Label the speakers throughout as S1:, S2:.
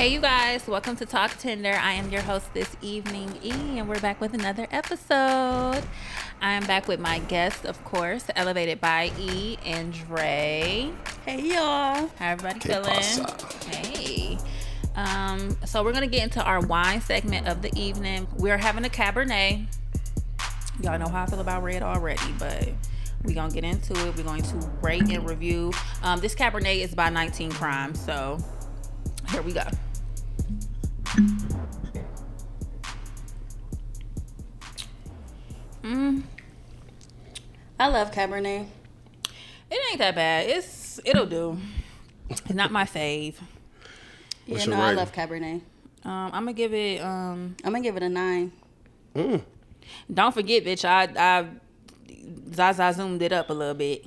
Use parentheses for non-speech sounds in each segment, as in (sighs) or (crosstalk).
S1: Hey, you guys, welcome to Talk Tender. I am your host this evening, E, and we're back with another episode. I am back with my guest, of course, elevated by E and Dre.
S2: Hey y'all.
S1: How everybody
S3: Que
S1: feeling?
S3: pasa?
S1: Hey. Um, so we're gonna get into our wine segment of the evening. We're having a Cabernet. Y'all know how I feel about red already, but we're gonna get into it. We're going to rate and review. Um, this Cabernet is by 19 Crime, so here we go. Mm,
S2: I love Cabernet.
S1: it ain't that bad. It's it'll do. It's not my fave.
S2: Yeah, no,
S3: your
S2: I love Cabernet.
S1: Um, I'm gonna give it. Um,
S2: I'm gonna give it a nine.
S3: Mm.
S1: don't forget, bitch. I I Zaza zoomed it up a little bit.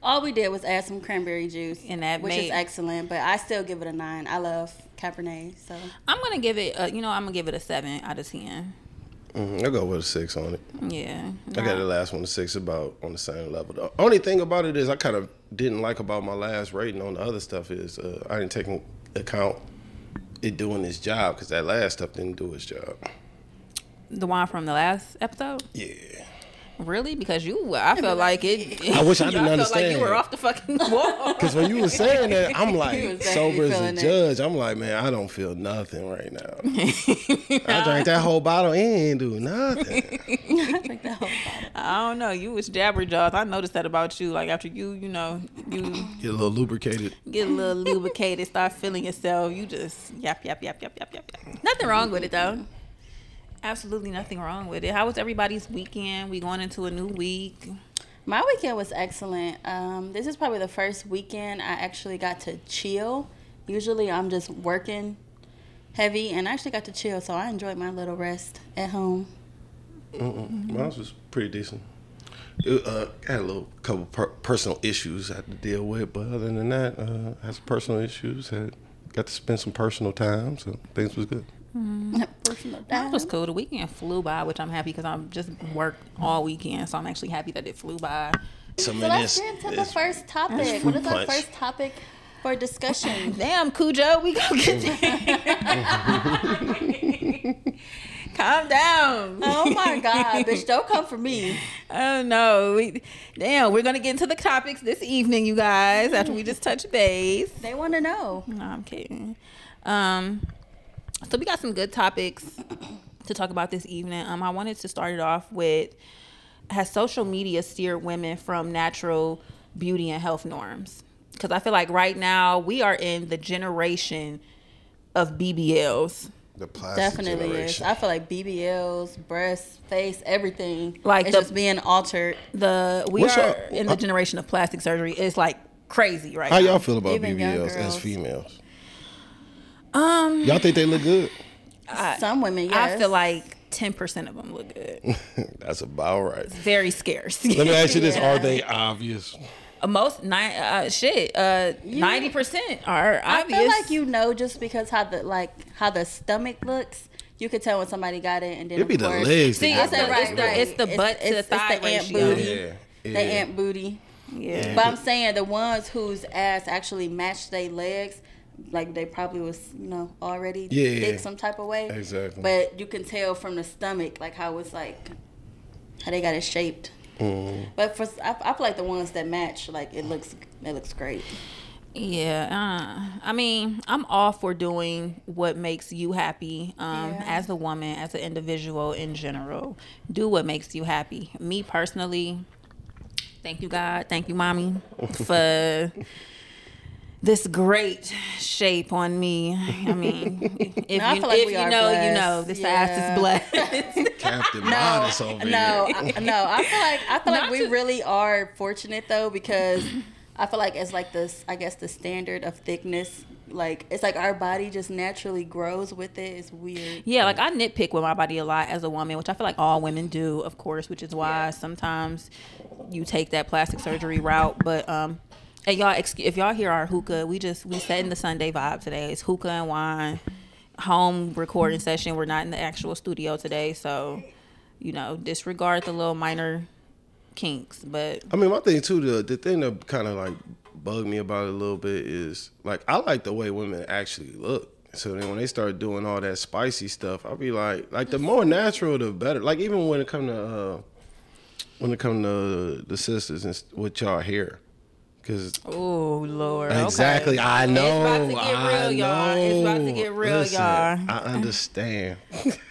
S2: All we did was add some cranberry juice,
S1: And that
S2: which
S1: made-
S2: is excellent. But I still give it a nine. I love Cabernet. So
S1: I'm gonna give it. Uh, you know, I'm gonna give it a seven out of ten.
S3: Mm, I'll go with a six on it.
S1: Yeah.
S3: I got the last one, a six, about on the same level. The only thing about it is I kind of didn't like about my last rating on the other stuff is uh, I didn't take into account it doing its job because that last stuff didn't do its job.
S1: The one from the last episode.
S3: Yeah.
S1: Really? Because you, I felt (laughs) like it.
S3: I wish I didn't (laughs)
S1: felt like
S3: understand.
S1: you were off the fucking wall. (laughs)
S3: Because when you were saying that, I'm like sober as a
S2: it.
S3: judge. I'm like, man, I don't feel nothing right now. I drank that whole bottle and ain't do nothing.
S1: I don't know. You was jabberjaws. I noticed that about you. Like after you, you know, you
S3: Get a little lubricated.
S1: get a little lubricated, start feeling yourself. You just yap yap yap yap yap yap. yap. Nothing wrong with it though. Absolutely nothing wrong with it. How was everybody's weekend? We going into a new week.
S2: my weekend was excellent. Um, this is probably the first weekend I actually got to chill. Usually I'm just working heavy, and I actually got to chill. So I enjoyed my little rest at home.
S3: Mm-mm. Mine was pretty decent. It, uh, had a little couple per- personal issues I had to deal with, but other than that, uh, had some personal issues. Had got to spend some personal time, so things was good. (laughs)
S2: Personal
S1: That was cool. The weekend flew by, which I'm happy because I'm just worked all weekend, so I'm actually happy that it flew by.
S2: So let's get into the first topic. What is our first topic for discussion? (laughs)
S1: Damn, Cujo, we gonna get (laughs) Calm down.
S2: oh my god, bitch! Don't come for me.
S1: Oh no. We, damn, we're gonna get into the topics this evening, you guys, after we just touch base.
S2: They want to know.
S1: No, I'm kidding. Um, so we got some good topics to talk about this evening. Um, I wanted to start it off with has social media steered women from natural beauty and health norms? Because I feel like right now we are in the generation of BBLs.
S3: The plastic
S2: Definitely is. I feel like BBLs, breasts, face, everything,
S1: Like
S2: it's
S1: the-
S2: just being altered.
S1: The we
S3: What's
S1: are
S3: your-
S1: in the generation of plastic surgery. It's like crazy right
S3: How
S1: now.
S3: y'all feel about
S2: Even young
S3: BBLs as females?
S1: Um,
S3: Y'all think they look good?
S2: Some women, yes.
S1: I feel like ten percent of them look good. (laughs)
S3: That's about right.
S1: Very scarce.
S3: Let me ask you this:
S2: Yeah.
S3: Are (laughs) they obvious?
S1: Most nine uh, shit. Uh, ninety percent are obvious.
S2: I feel like you know just because how the like how the stomach looks. You could tell when somebody got it, and then
S3: It'd be
S2: of
S3: the legs.
S1: See, it's the-
S3: right,
S1: it's the-
S3: right.
S1: it's the butt to thigh
S2: the ant booty.
S3: yeah,
S2: The ant booty.
S1: Yeah.
S2: But I'm saying the ones whose ass actually match their legs, like they probably was, you know, already
S3: Yeah.
S2: thick some type of way.
S3: Exactly.
S2: But you can tell from the stomach, like how it's like, how they got it shaped.
S3: Mm.
S2: But for I, I feel like the ones that match, like it looks, it looks great.
S1: Yeah, uh, I mean, I'm all for doing what makes you happy um,
S2: Yeah.
S1: as a woman, as an individual in general. Do what makes you happy. Me personally, thank you, God. Thank you, Mommy, (laughs) for this great shape on me. I mean, (laughs) if
S2: I
S1: you,
S2: feel like
S1: if
S2: we
S1: you
S2: are
S1: know, you know, this
S2: Yeah.
S1: ass is blessed. (laughs)
S3: Captain
S2: No,
S3: Modest over
S2: no,
S3: here.
S2: I, no. I feel like I feel
S1: Not
S2: like we
S1: to-
S2: really are fortunate though because I feel like it's like this. I guess the standard of thickness, like it's like our body just naturally grows with it. It's weird.
S1: Yeah, like I nitpick with my body a lot as a woman, which I feel like all women do, of course, which is why
S2: Yeah.
S1: sometimes you take that plastic surgery route. But um, and y'all, if y'all hear our hookah, we just we set in the Sunday vibe today. It's hookah and wine, home recording session. We're not in the actual studio today, so you know disregard the little minor kinks. But
S3: I mean, my thing too, the the thing that kind of like bugged me about it a little bit is like I like the way women actually look. So then when they start doing all that spicy stuff, I'll be like, like the more natural, the better. Like even when it come to uh, when it come to the sisters and with y'all hair, because
S1: Oh Lord.
S3: exactly,
S1: Okay.
S3: I know,
S1: It's about to get
S3: I
S1: real, y'all. It's about to
S3: know.
S1: get real,
S3: Listen,
S1: y'all.
S3: I (laughs) understand.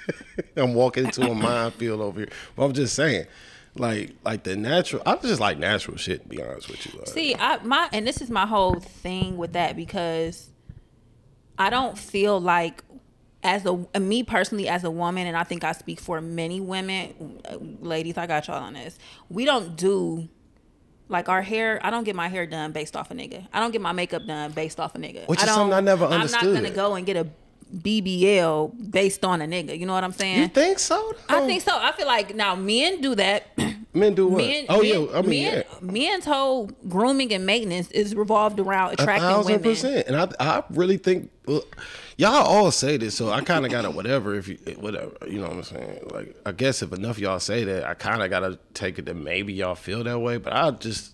S3: (laughs) I'm walking into a minefield over here, but I'm just saying, like, like the natural. I just like natural shit. To be honest with you, like.
S1: See, I my and this is my whole thing with that because I don't feel like as a me personally as a woman, and I think I speak for many women, ladies, I got y'all on this. We don't do like our hair. I don't get my hair done based off a nigga. I don't get my makeup done based off a nigga.
S3: Which
S1: I
S3: is
S1: don't,
S3: something I never
S1: I'm not gonna go and get a BBL based on a nigga. You know what I'm saying?
S3: you think so?
S1: I think so. I feel like now men do that. (clears throat)
S3: Men do what?
S1: Men,
S3: oh
S1: men,
S3: yeah, I mean
S1: men,
S3: yeah.
S1: men's whole grooming and maintenance is revolved around
S3: A
S1: attracting
S3: thousand
S1: women.
S3: percent, and I, I really think well, y'all all say this, so I kind of gotta whatever if you whatever you know what I'm saying. Like I guess if enough of y'all say that, I kind of gotta take it that maybe y'all feel that way, but I just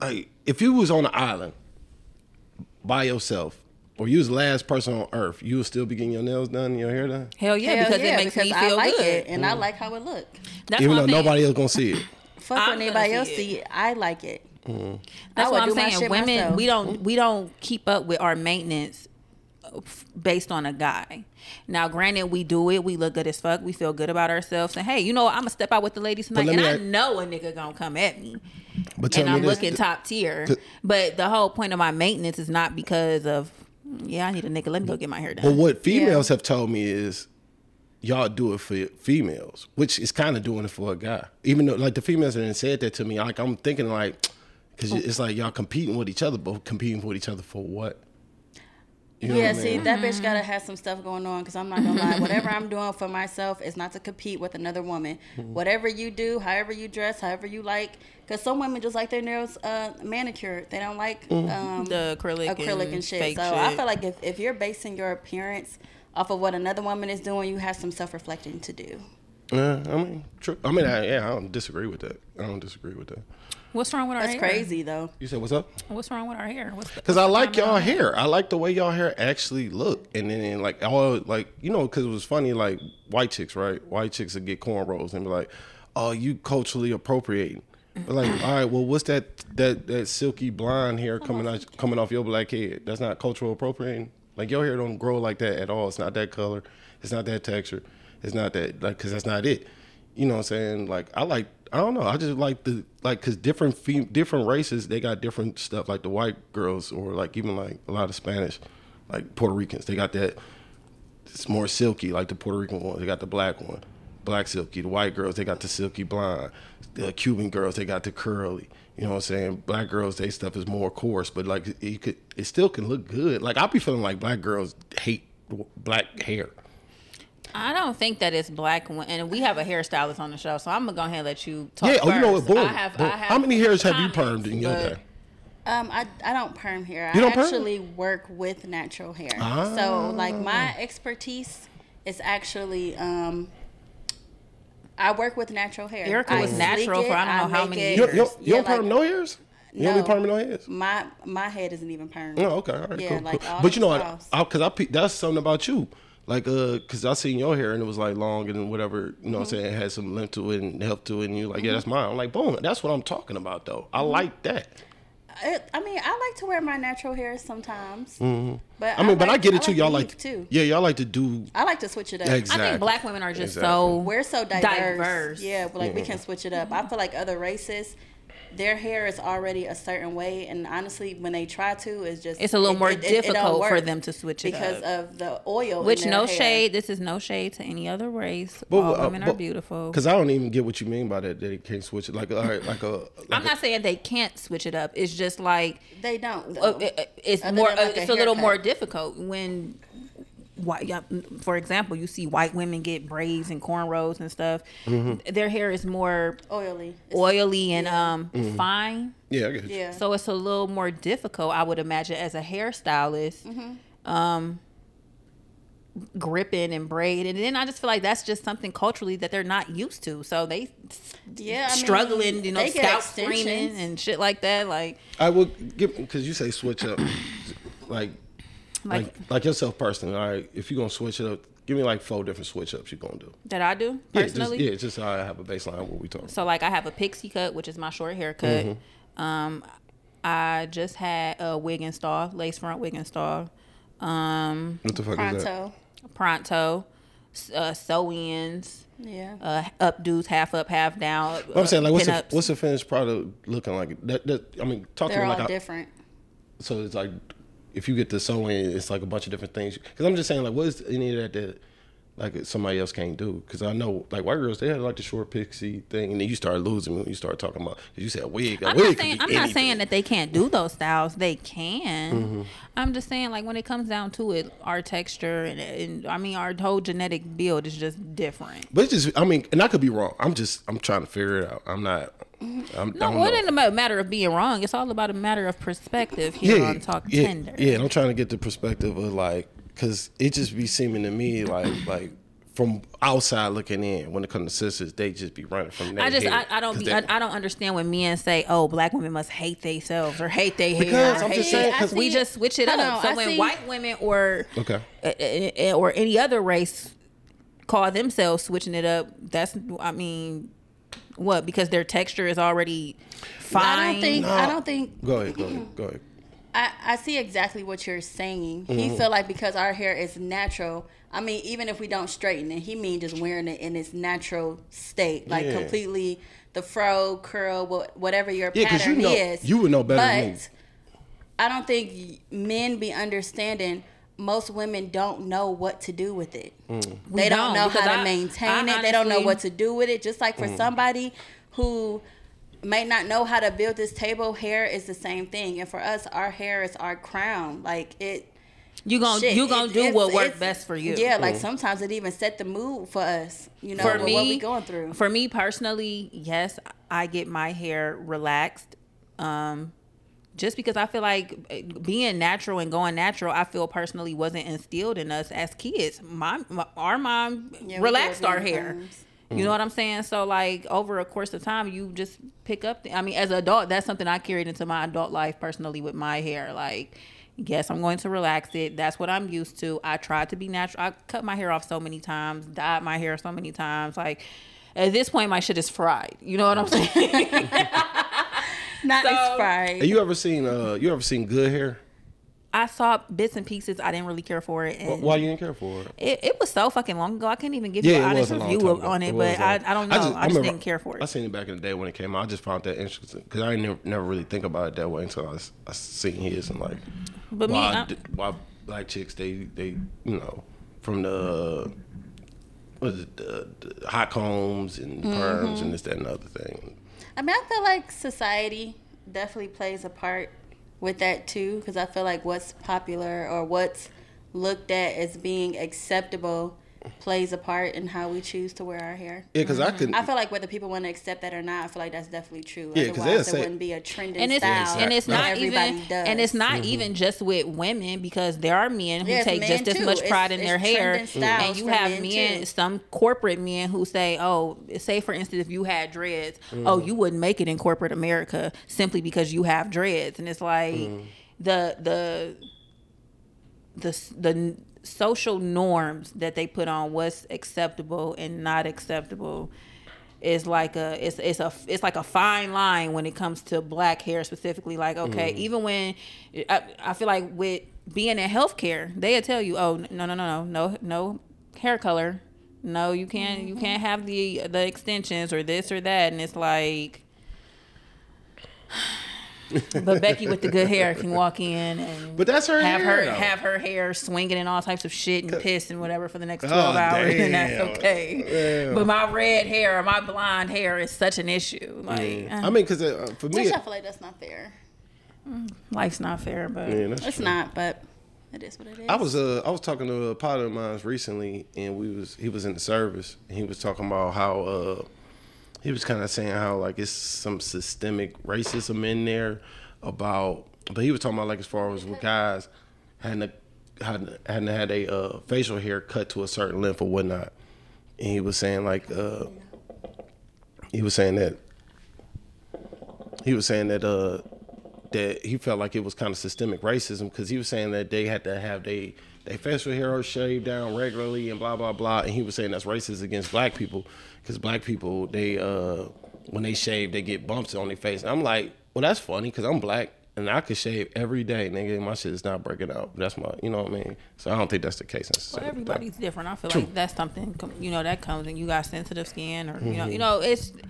S3: like if you was on an island by yourself, or you was the last person on Earth, you would still be getting your nails done and your hair done,
S1: Hell yeah,
S2: Hell
S1: because
S2: yeah,
S1: it makes
S2: because
S1: me
S2: I
S1: feel
S2: like
S1: good.
S2: it and I like how it look.
S1: That's
S3: even though
S1: I'm
S3: nobody else gonna see it. (laughs)
S2: Fuck
S1: I'm
S2: what anybody
S1: gonna
S2: else
S1: see
S2: see.
S1: it.
S2: I like it.
S1: That's
S2: I
S1: what
S2: would
S1: I'm
S2: do my
S1: saying. Women,
S2: myself.
S1: we don't we don't keep up with our maintenance uh, based on a guy. Now, granted, we do it. We look good as fuck. We feel good about ourselves. And hey, you know. I'm gonna step out with the ladies tonight, and
S3: me
S1: I
S3: ask-
S1: know a nigga gonna come at me.
S3: But tell
S1: and
S3: me
S1: I'm
S3: this,
S1: looking top tier.
S3: th-
S1: But the whole point of my maintenance is not because of yeah, I need a nigga. Let me go get my hair done.
S3: But what females have told me is y'all do it for females, which is kind of doing it for a guy. Even though, like the females that done said that to me, like I'm thinking like, because it's like y'all competing with each other, but competing with each other for what? You know
S2: yeah,
S3: what I
S2: see,
S3: mean?
S2: that bitch gotta have some stuff going on because I'm not gonna lie. Whatever I'm doing for myself is not to compete with another woman.
S3: Mm-hmm.
S2: Whatever you do, however you dress, however you like, because some women just like their nails uh, manicured. They don't like
S3: Mm-hmm.
S2: um,
S1: The acrylic
S2: acrylic
S1: and
S2: and, shit.
S1: fake
S2: So I feel like if, if you're basing your appearance off of what another woman is doing, you have some self reflecting to do.
S3: Yeah, I mean, true. I mean, I, yeah, I don't disagree with that. I don't disagree with that.
S1: What's wrong with our
S2: That's
S1: hair?
S2: crazy though.
S3: You said what's up?
S1: What's wrong with our hair? What's
S3: Because I like y'all hair. I like the way y'all hair actually look. And then like all like you know because it was funny like white chicks right? White chicks would get cornrows and be like, "Oh, you culturally appropriating." But like, all right, well, what's that that that silky blonde hair coming out coming off your black head? That's not cultural appropriating. Like your hair don't grow like that at all. It's not that color. It's not that texture. It's not that like because that's not it. You know what I'm saying? Like I like I don't know. I just like the like because different different races they got different stuff. Like the white girls or like even like a lot of Spanish, like Puerto Ricans, they got that. It's more silky, like the Puerto Rican one. They got the black one, black silky. The white girls they got the silky blonde. The Cuban girls they got the curly. You know what I'm saying? Black girls they stuff is more coarse, but like it could it still can look good. Like I be feeling like black girls hate black hair.
S1: I don't think that it's black, wo- and we have a hairstylist on the show, so I'm gonna go ahead and let you talk.
S3: Yeah, oh, you know what?
S1: first.
S3: Boom,
S1: I have,
S3: boom.
S1: I have
S3: How many hairs have you permed in your
S1: but-
S3: day?
S2: Um, I, I don't perm hair.
S3: You
S2: I
S3: don't perm?
S2: actually work with natural hair.
S3: Ah.
S2: So like my expertise is actually um I work with natural hair.
S1: Erica
S2: I
S1: was
S2: sleek
S1: natural for I don't know how
S2: make
S1: many
S2: it-
S3: You,
S1: years.
S3: you, you
S2: yeah,
S3: don't perm
S2: like,
S3: no hairs? You don't be
S2: no.
S3: hairs?
S2: My my head isn't even permed.
S3: Oh, okay, all right,
S2: Yeah,
S3: cool,
S2: like
S3: cool.
S2: all
S3: But you know
S2: the
S3: what?
S2: styles.
S3: I, Cause I that's something about you. Like, uh, cause I seen your hair and it was like long and whatever, you know what I'm saying? It had some length to it and help to it. And you like, yeah, that's mine. I'm like, boom, that's what I'm talking about though. I like that.
S2: It, I mean, I like to wear my natural hair sometimes. But
S3: Mm-hmm. I mean, but I get it too.
S2: like
S3: Y'all like,
S2: too.
S3: yeah, y'all like to do
S2: I like to switch it up.
S3: Exactly.
S1: I think black women are just
S3: Exactly.
S1: so
S2: We're so diverse.
S1: diverse.
S2: Yeah, but like we can switch it up. I feel like other races, their hair is already a certain way, and honestly, when they try to, it's just
S1: It's a little
S2: it-
S1: more
S2: it- it- it
S1: difficult for them to switch it
S2: because
S1: up.
S2: of the oil.
S1: Which
S2: in their
S1: no
S2: hair.
S1: shade. This is no shade to any other race.
S3: But,
S1: All
S3: uh,
S1: women are beautiful.
S3: Cause I don't even get what you mean by that. They can't switch it. Like, all right, like a. Like
S1: I'm
S3: a-
S1: not saying they can't switch it up. It's just like
S2: They don't.
S1: uh, it- it's
S2: Other
S1: more.
S2: like,
S1: uh, it's a little more difficult when. White, for example, you see white women get braids and cornrows and stuff.
S3: Mm-hmm.
S1: Their hair is more
S2: oily.
S1: Oily and um
S3: Mm-hmm.
S1: fine.
S3: yeah, I get.
S2: Yeah.
S1: So it's a little more difficult, I would imagine, as a hairstylist,
S2: Mm-hmm.
S1: um, gripping and braid. And then I just feel like that's just something culturally that they're not used to. So they
S2: Yeah, I mean,
S1: struggling, you know,
S2: they get
S1: scalp screaming
S2: extensions.
S1: and shit like that. Like,
S3: I would give because you say switch up, like
S1: Like,
S3: Like like yourself personally. All right, if you're gonna switch it up, give me like four different switch ups you're gonna do.
S1: that I do
S3: Yeah, just, yeah, just so I have a baseline of what we talking.
S1: So like I have a pixie cut, which is my short haircut.
S3: Mm-hmm.
S1: Um, I just had a wig install, lace front wig install. Um,
S3: What the fuck is that?
S2: Pronto.
S1: pronto, uh, sew ins,
S2: Yeah.
S1: uh, updos, half up, half down.
S3: I'm saying like, what's the, what's the finished product looking like? That, that I mean, talk to
S2: They're
S3: me
S2: all
S3: like I,
S2: different.
S3: so it's like if you get the sewing, it's like a bunch of different things. Because I'm just saying like, what is any of that that like somebody else can't do? Because I know like white girls they had like the short pixie thing, and then you start losing when you start talking about. Cause you said wig. A
S1: I'm
S3: wig
S1: not saying I'm not saying that they can't do those styles. They can.
S3: Mm-hmm.
S1: I'm just saying like when it comes down to it, our texture and, and I mean our whole genetic build is just different.
S3: But it's just, I mean, and I could be wrong. I'm just, I'm trying to figure it out. I'm not. I'm, I
S1: No, it
S3: know.
S1: ain't a matter of being wrong. It's all about a matter of perspective here on Talk
S3: yeah,
S1: Tender.
S3: Yeah, and I'm trying to get the perspective of like, cause it just be seeming to me like, like from outside looking in, when it comes to sisters, they just be running from that.
S1: I just
S3: head.
S1: I, I don't be,
S3: they-
S1: I, I don't understand when men say oh black women must hate themselves or hate their hair.
S3: Because
S1: or
S3: I'm
S1: hate
S3: just saying,
S1: it.
S3: 'cause-
S1: we just switch it
S2: hold
S1: up.
S2: on,
S1: so
S2: I
S1: when
S2: see-
S1: white women or
S3: Okay.
S1: uh, uh, or any other race call themselves switching it up, that's I mean what because their texture is already fine.
S2: I don't think. I don't think.
S3: Go ahead, go ahead, go ahead.
S2: I, I see exactly what you're saying.
S3: Mm-hmm.
S2: He feel like because our hair is natural. I mean, even if we don't straighten it, he mean just wearing it in its natural state, like
S3: Yeah.
S2: completely the fro, curl, whatever your
S3: Yeah, 'cause you
S2: pattern
S3: know-
S2: is.
S3: you would know better than me.
S2: But I don't think men be understanding. Most women don't know what to do with it.
S3: Mm.
S2: They don't,
S1: don't,
S2: know
S1: because
S2: how to
S1: I-
S2: maintain
S1: I
S2: it. They don't know what to do with it. Just like for
S3: Mm.
S2: somebody who may not know how to build this table, hair is the same thing. And for us, our hair is our crown. Like it.
S1: you gonna
S2: shit,
S1: you gonna
S2: it-
S1: do what works best for you.
S2: Yeah, like sometimes it even set the mood for us. You know,
S1: for me,
S2: what we going through.
S1: For me personally, yes, I get my hair relaxed. Um, just because I feel like eh, being natural and going natural, I feel personally wasn't instilled in us as kids. My, my our mom
S2: Yeah,
S1: relaxed our hair.
S2: things.
S1: You know what I'm saying? So like over a course of time, you just pick up. The, I mean, as an adult, that's something I carried into my adult life personally with my hair. Like, yes, I'm going to relax it. That's what I'm used to. I tried to be natural. I cut my hair off so many times, dyed my hair so many times. Like, at this point, my shit is fried. You know what I'm (laughs) saying?
S2: Not
S1: So-
S2: it's fried.
S3: Have you ever seen, uh, you ever seen good hair?
S1: I saw bits and pieces. I didn't really care for it. And
S3: Why you didn't care for it?
S1: It, it was so fucking long ago. I can't even give
S3: Yeah,
S1: you an honest
S3: was a long
S1: review
S3: time
S1: of-
S3: ago.
S1: on it,
S3: was
S1: but I, I don't know. I just,
S3: remember-
S1: didn't care for it.
S3: I seen it back in the day when it came out. I just found that interesting because I never, never really think about it that way until I seen his and like
S1: But me,
S3: why,
S1: I-
S3: d- why black chicks they they you know from the what is it the, the hot combs and
S1: Mm-hmm.
S3: perms and this that and other thing.
S2: I mean, I feel like society definitely plays a part with that too, because I feel like what's popular or what's looked at as being acceptable plays a part in how we choose to wear our hair.
S3: Yeah, because I could.
S2: I feel like whether people want to accept that or not, I feel like that's definitely true.
S3: Yeah, 'cause they'll
S2: Otherwise,
S3: say-
S2: wouldn't be a trending
S1: and it's
S2: style.
S1: and it's not
S2: everybody
S1: even
S2: does.
S1: and it's not
S3: Mm-hmm.
S1: even just with women because there are men who
S2: Yeah,
S1: take
S2: men
S1: just as
S2: too.
S1: much
S2: It's-
S1: pride in
S2: it's
S1: their hair,
S2: trending styles
S1: and you have
S2: men,
S1: men,
S2: too.
S1: some corporate men who say, "Oh, say for instance, if you had dreads,
S3: Mm-hmm.
S1: oh, you wouldn't make it in corporate America simply because you have dreads," and it's like
S3: Mm-hmm.
S1: the the the the social norms that they put on what's acceptable and not acceptable is like a it's it's a it's like a fine line when it comes to black hair specifically. Like okay mm. even when I, I feel like with being in healthcare they'll tell you oh no no no no no no hair color. No you can't you can't mm-hmm. have the the extensions or this or that. And it's like but Becky with the good hair can walk in and
S3: But that's her
S1: have
S3: hair,
S1: her
S3: though.
S1: have her hair swinging and all types of shit and piss and whatever for the next
S3: Oh,
S1: twelve hours, and that's okay.
S3: Damn.
S1: But my red hair or my blonde hair is such an issue. Like uh,
S3: I mean, because uh, for me,
S2: Which I feel like that's not fair.
S1: life's not fair, but
S3: yeah,
S2: It's
S3: true.
S2: not, but it is what it is.
S3: I was uh I was talking to a partner of mine recently, and we was he was in the service, and he was talking about how uh he was kind of saying how like it's some systemic racism in there about, but he was talking about like as far as with guys hadn't a, hadn't hadn't had a uh, facial hair cut to a certain length or whatnot, and he was saying like uh he was saying that he was saying that uh that he felt like it was kind of systemic racism because he was saying that they had to have they they facial hair shaved down regularly and blah blah blah, and he was saying that's racist against black people because black people they uh when they shave they get bumps on their face. And I'm like, well that's funny because I'm black and I could shave every day, nigga. My shit is not breaking out. That's my, you know what I mean. So I don't think that's the case
S1: Well, everybody's different. I feel like that's something you know that comes and you got sensitive skin or you know you know it's (sighs)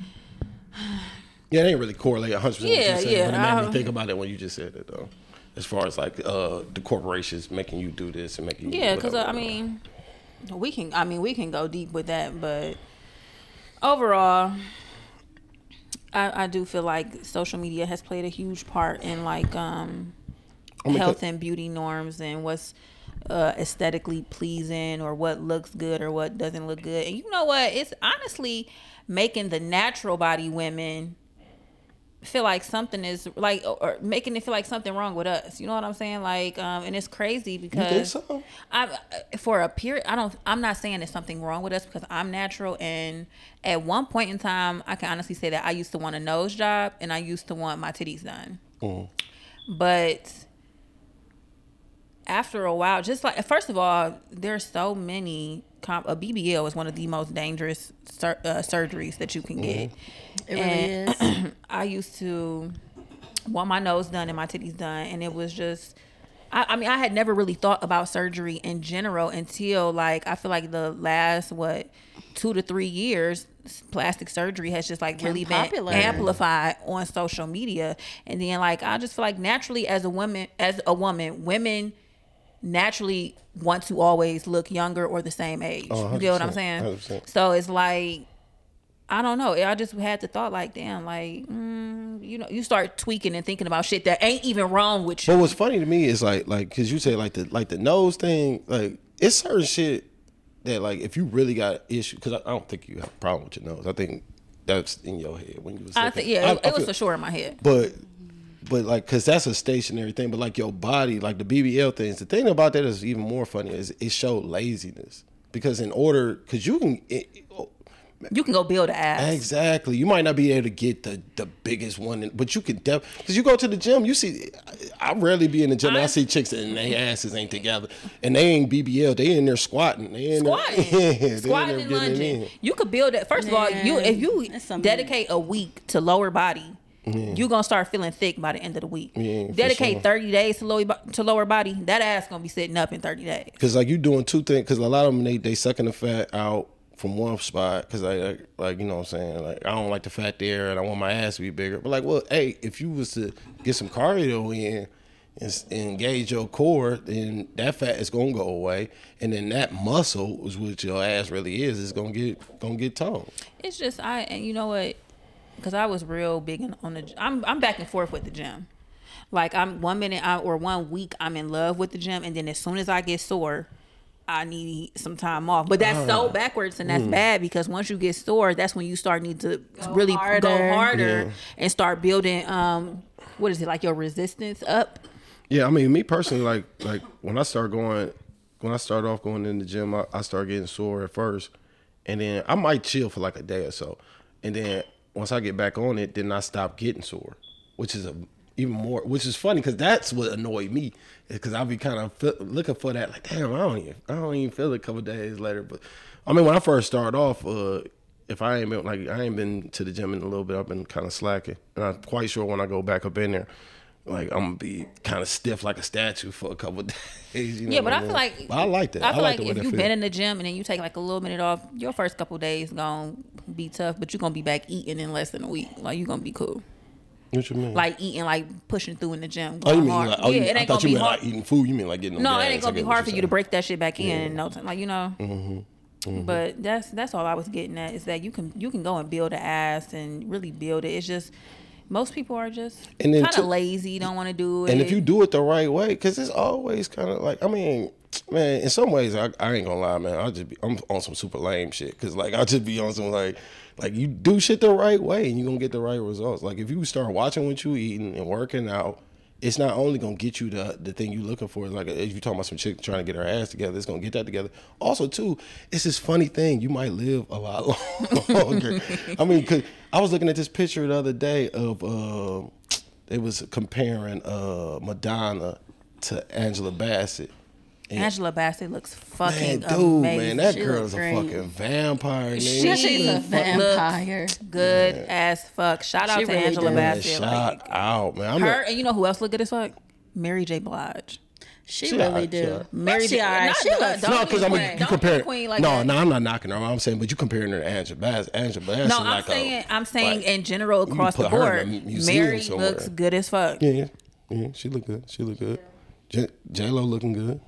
S3: Yeah, they ain't really correlate 100 percent.
S1: Yeah,
S3: what you
S1: yeah,
S3: But it made
S1: I-
S3: me think about it when you just said it though. As far as like uh the corporations making you do this and making you
S1: yeah because. I mean we can I mean we can go deep with that but overall I, I do feel like social media has played a huge part in like um health and beauty norms and what's uh, aesthetically pleasing or what looks good or what doesn't look good. And you know what? It's honestly making the natural body women feel like something is like or making it feel like something wrong with us. You know what I'm saying? Like um and it's crazy because
S3: so?
S1: I for a period I don't I'm not saying there's something wrong with us because I'm natural and at one point in time I can honestly say that I used to want a nose job and I used to want my titties done. But after a while, just like first of all, there's so many. Comp- a BBL is one of the most dangerous sur- uh, surgeries that you can get.
S2: It really
S1: And
S2: is. (clears throat)
S1: I used to want my nose done and my titties done, and it was just. I, I mean, I had never really thought about surgery in general until like I feel like the last what two to three years, plastic surgery has just like really
S2: popular.
S1: been amplified on social media, and then like I just feel like naturally as a woman, as a woman, women naturally want to always look younger or the same age.
S3: Oh,
S1: you get what I'm saying?
S3: 100%.
S1: So it's like I don't know. I just had the thought like, damn, like mm, you know, you start tweaking and thinking about shit that ain't even wrong with you.
S3: But what's funny to me is like like because you say like the like the nose thing like it's certain shit that like if you really got issue because I, I don't think you have a problem with your nose. I think that's in your head when you was.
S1: I think yeah,
S3: I-
S1: it,
S3: I
S1: it was for sure in my head.
S3: But but like because that's a stationary thing. But like your body, like the BBL things. The thing about that is even more funny is it showed laziness because in order because you can. It,
S1: You can go build an ass.
S3: Exactly. You might not be able to get the the biggest one, but you can def because you go to the gym. You see, I, I rarely be in the gym. I,
S1: I-
S3: see chicks and their asses ain't together, and they ain't BBL. They in there squatting. They in
S1: Squatting,
S3: there, (laughs) yeah, they in
S1: squatting
S3: there
S1: and lunging. You could build it. First of all, you if you
S2: Man, it's some-
S1: dedicate a week to lower body, you're gonna start feeling thick by the end of the week.
S3: Yeah,
S1: Dedicate
S3: sure.
S1: 30 days to lower to lower body. That ass gonna be sitting up in 30 days.
S3: Cause like you doing two things. Cause a lot of them they they sucking the fat out from one spot. Cause I like, like you know what I'm saying. Like I don't like the fat there, and I want my ass to be bigger. But like, well, hey, if you was to get some cardio in. And s- engage your core, then that fat is gonna go away, and then that muscle is what your ass really is. Is gonna get gonna get toned.
S1: It's just I and you know what? Because I was real big in, on the. I'm I'm back and forth with the gym. Like I'm one minute I, or one week I'm in love with the gym, and then as soon as I get sore, I need some time off. But that's so backwards and that's bad because once you get sore, that's when you start need to really go
S2: harder.
S1: harder
S3: Yeah.
S1: and start building. Um, what is it like your resistance up?
S3: Yeah, I mean, me personally, like like when I start going, when I start off going in the gym, I, I start getting sore at first, and then I might chill for like a day or so, and then once I get back on it, then I stop getting sore, which is a even more, which is funny because that's what annoyed me, because I'll be kind of looking for that, like damn, I don't even, I don't even feel it a couple days later, but I mean, when I first started off, uh, if I ain't been like I ain't been to the gym in a little bit, I've been kind of slacking, and I'm quite sure when I go back up in there. Like I'm gonna be kind of stiff like a statue for a couple (laughs) days. You know
S1: Yeah, but I feel like
S3: But I like that.
S1: I feel
S3: like,
S1: like, if you've been in the gym and then you take like a little minute off, your first couple days gonna be tough, but you're gonna be back eating in less than a week. Like you're gonna be cool.
S3: What you mean?
S1: Like eating, like pushing through in the gym.
S3: oh, you mean
S1: hard.
S3: like? Oh,
S1: yeah,
S3: you,
S1: it
S3: I
S1: ain't
S3: thought
S1: gonna
S3: you
S1: be
S3: meant
S1: hard.
S3: like eating food. You mean like getting?
S1: no,
S3: gas.
S1: it ain't gonna be hard for
S3: you're
S1: to break that shit back in
S3: Yeah.
S1: no time. Like you know.
S3: Mm-hmm.
S1: But that's that's all I was getting at is that you can you can go and build an ass and really build it. It's just most people are just kind of lazy, don't want to do it.
S3: And if you do it the right way, because it's always kind of like I mean, man, in some ways I, I ain't gonna lie, man. I just be I'm on some super lame shit because like I just be on some like like you do shit the right way and you gonna get the right results. Like if you start watching what you eating and working out. It's not only gonna get you the the thing you're looking for. Like if you're talking about some chick trying to get her ass together, it's gonna get that together. Also, too, it's this funny thing. You might live a lot (laughs) longer. I mean, cause I was looking at this picture the other day of uh, was comparing uh Madonna to Angela Bassett. And-
S1: Angela Bassett looks fucking
S3: Man, dude,
S1: amazing.
S3: man, that
S2: She
S3: girl
S2: look
S3: is a
S2: great.
S3: fucking vampire.
S1: She.
S2: She's a
S1: look-
S2: vampire.
S1: good as fuck. Shout out
S2: She
S1: to
S2: really
S1: Angela
S2: does.
S3: Man,
S1: Bassett.
S3: shout
S1: Like,
S3: out, man. I'm
S1: her
S3: a,
S1: and you know who else look good as fuck? Mary J. Blige.
S2: She,
S3: She
S2: really
S3: alright,
S2: do.
S1: Mary J. Blige.
S2: She
S1: don't-
S2: looks
S3: no, because I'm
S1: queen.
S3: a, you compare.
S1: queen like
S3: no,
S1: that.
S3: no, I'm not knocking her. I'm saying, but you comparing her to Angela Bassett. Angela Bassett.
S1: No, I'm
S3: like
S1: saying
S3: a,
S1: I'm saying
S3: like-
S1: in general across the board.
S3: in a museum
S1: Mary
S3: somewhere.
S1: looks good as fuck.
S3: Yeah, yeah, yeah. She look good. She look good. J, J Lo looking good.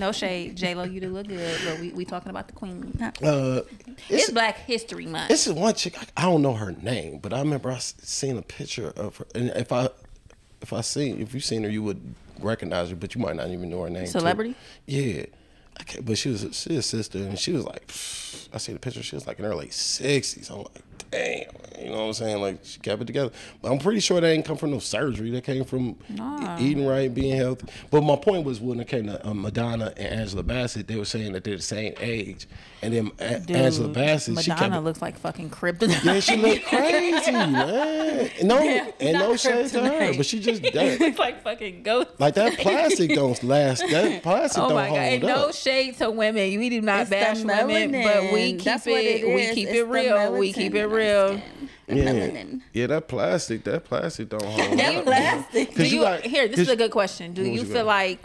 S1: No shade, J Lo, you do look good, but we we talking about the queen.
S3: Uh,
S1: It's,
S3: it's
S1: Black History Month.
S3: This is one chick. I, I don't know her name, but I remember I seen a picture of her. And if I, if I seen, if you seen her, you would recognize her, but you might not even know her name. too.
S1: Celebrity?
S3: Yeah. Okay, but she was she a sister, and she was like, I see the picture. She was like in her late sixties. I'm like, damn, you know what I'm saying? Like she kept it together. But I'm pretty sure that ain't come from no surgery. That came from
S1: Nah.
S3: eating right, being healthy. But my point was when it came to um, Madonna and Angela Bassett, they were saying that they're the same age, and then A-
S1: Dude,
S3: Angela Bassett, she kept
S1: Madonna looks like fucking kryptonite.
S3: yeah, she look (laughs) crazy, man. No, and no shade to her, but she just (laughs) that,
S1: looks like fucking ghost.
S3: like that plastic don't last. That (laughs) plastic
S1: Oh
S3: don't
S1: my god!
S3: hold
S1: And
S3: up.
S1: no shade to women. We do not
S2: It's
S1: bash women, but we keep
S2: That's
S1: it.
S2: it
S1: we keep
S2: It's
S1: it real. We keep it
S2: in our
S1: real.
S3: yeah. yeah, that plastic, that plastic don't hold
S2: That plastic.
S1: Do
S3: 'Cause
S1: you,
S3: you got-
S1: here? This
S3: 'cause-
S1: is a good question. Do you
S3: you
S1: feel
S3: got?
S1: like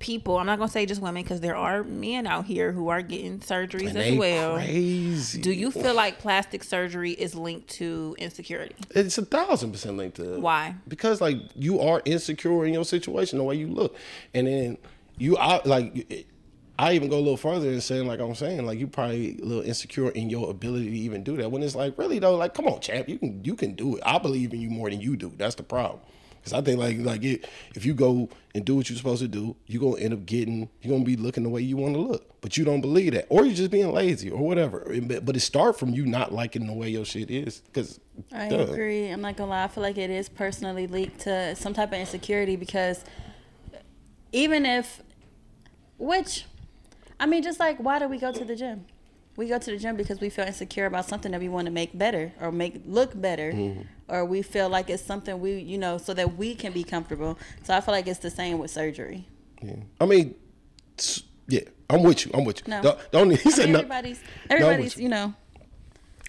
S1: people? I'm not gonna say just women because there are men out here who are getting surgeries
S3: And
S1: as
S3: they
S1: well.
S3: crazy.
S1: Do you feel like plastic surgery is linked to insecurity?
S3: It's a thousand percent linked to
S1: Why?
S3: Because like you are insecure in your situation, the way you look, and then you are like. I even go a little further and saying, like I'm saying, like you probably a little insecure in your ability to even do that. When it's like, really though, like come on, champ, you can you can do it. I believe in you more than you do. That's the problem. Because I think like like it, if you go and do what you're supposed to do, you're gonna end up getting you're gonna be looking the way you want to look. But you don't believe that, or you're just being lazy or whatever. But but it start from you not liking the way your shit is. Because
S2: I agree. I'm not gonna lie. I feel like it is personally linked to some type of insecurity because even if, which, I mean, just like why do we go to the gym? We go to the gym because we feel insecure about something that we want to make better or make look better,
S3: Mm-hmm.
S2: or we feel like it's something we, you know, so that we can be comfortable. So I feel like it's the same with surgery.
S3: Yeah. I mean, yeah, I'm with you. I'm with you.
S2: No.
S3: Don't, don't he
S2: I mean,
S3: no.
S2: everybody's, everybody's,
S3: you.
S2: you know.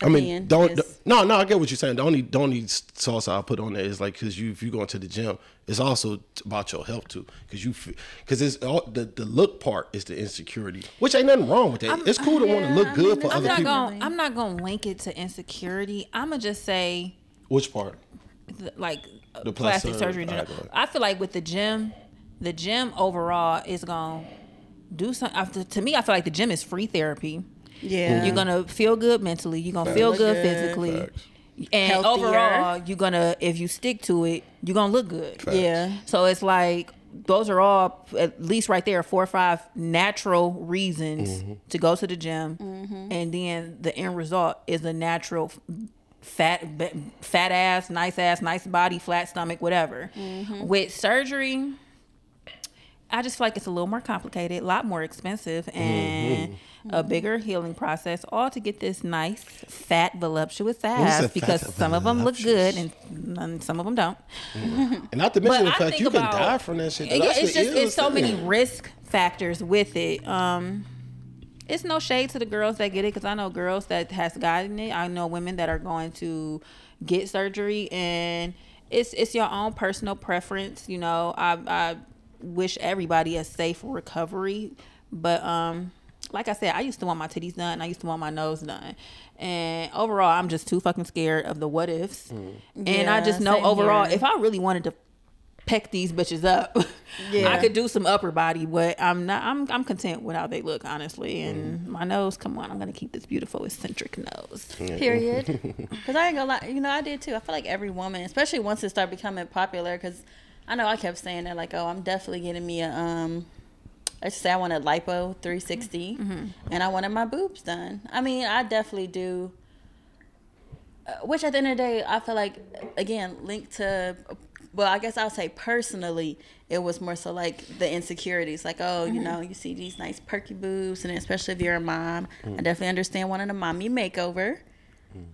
S3: I mean, don't,
S2: is-
S3: don't- no, no. I get what you're saying. The only, the only sauce I put on there is like because you, if you going to the gym, it's also about your health too. Because you, because it's all the the look part is the insecurity, which ain't nothing wrong with that. it's cool to want to look
S2: I
S3: good
S2: mean,
S3: for
S2: it's
S1: I'm
S3: other
S1: not
S3: people.
S1: gonna. I'm not gonna link it to insecurity. I'm gonna just say
S3: Which part?
S1: th- like uh,
S3: The
S1: plastic
S3: plastic-
S1: surgery. In general.
S3: alright.
S1: I feel like with the gym, the gym overall is gonna do something. After, to me, I feel like the gym is free therapy.
S2: Yeah.
S1: You're gonna feel good mentally. You're gonna feel good,
S2: good.
S1: physically.
S3: Facts.
S1: And
S2: Healthier.
S1: overall, you're gonna if you stick to it, you're gonna look good.
S3: Facts.
S2: Yeah.
S1: So it's like those are all at least right there four or five natural reasons
S3: Mm-hmm.
S1: to go to the gym, and then the end result is a natural fat fat ass, nice ass, nice body, flat stomach, whatever. With surgery, I just feel like it's a little more complicated, a lot more expensive, mm-hmm. and a mm-hmm. bigger healing process, all to get this nice, fat, voluptuous ass.
S3: fat
S1: Because
S3: and
S1: some of them look good and, and some of them don't. Mm.
S3: And not to (laughs) mention the
S1: I
S3: fact
S1: think
S3: you can
S1: about-
S3: die from that shit.
S1: Yeah,
S3: That's
S1: it's just it's
S3: illest
S1: so many risk factors with it. Um, it's no shade to the girls that get it because I know girls that has gotten it. I know women that are going to get surgery, and it's it's your own personal preference. You know, I I wish everybody a safe recovery, but um. Like I said, I used to want my titties done. I used to want my nose done, and overall, I'm just too fucking scared of the what ifs.
S3: Mm.
S1: And I just know overall,
S2: here.
S1: if I really wanted to peck these bitches up. (laughs)
S2: Yeah.
S1: I could do some upper body, but I'm not. I'm I'm content with how they look, honestly. And
S3: Mm.
S1: my nose, come on, I'm gonna keep this beautiful eccentric nose.
S2: Period. (laughs) Because I ain't gonna lie, you know, I did too. I feel like every woman, especially once it started becoming popular, because I know I kept saying that, like, oh, I'm definitely getting me a, um, I should say I want a lipo 360, and I wanted my boobs done. I mean, I definitely do. Uh, which at the end of the day, I feel like, again, linked to, well, I guess I'll say personally, it was more so like the insecurities. Like, oh, you know, you see these nice perky boobs, and especially if you're a mom, I definitely understand wanting a mommy makeover.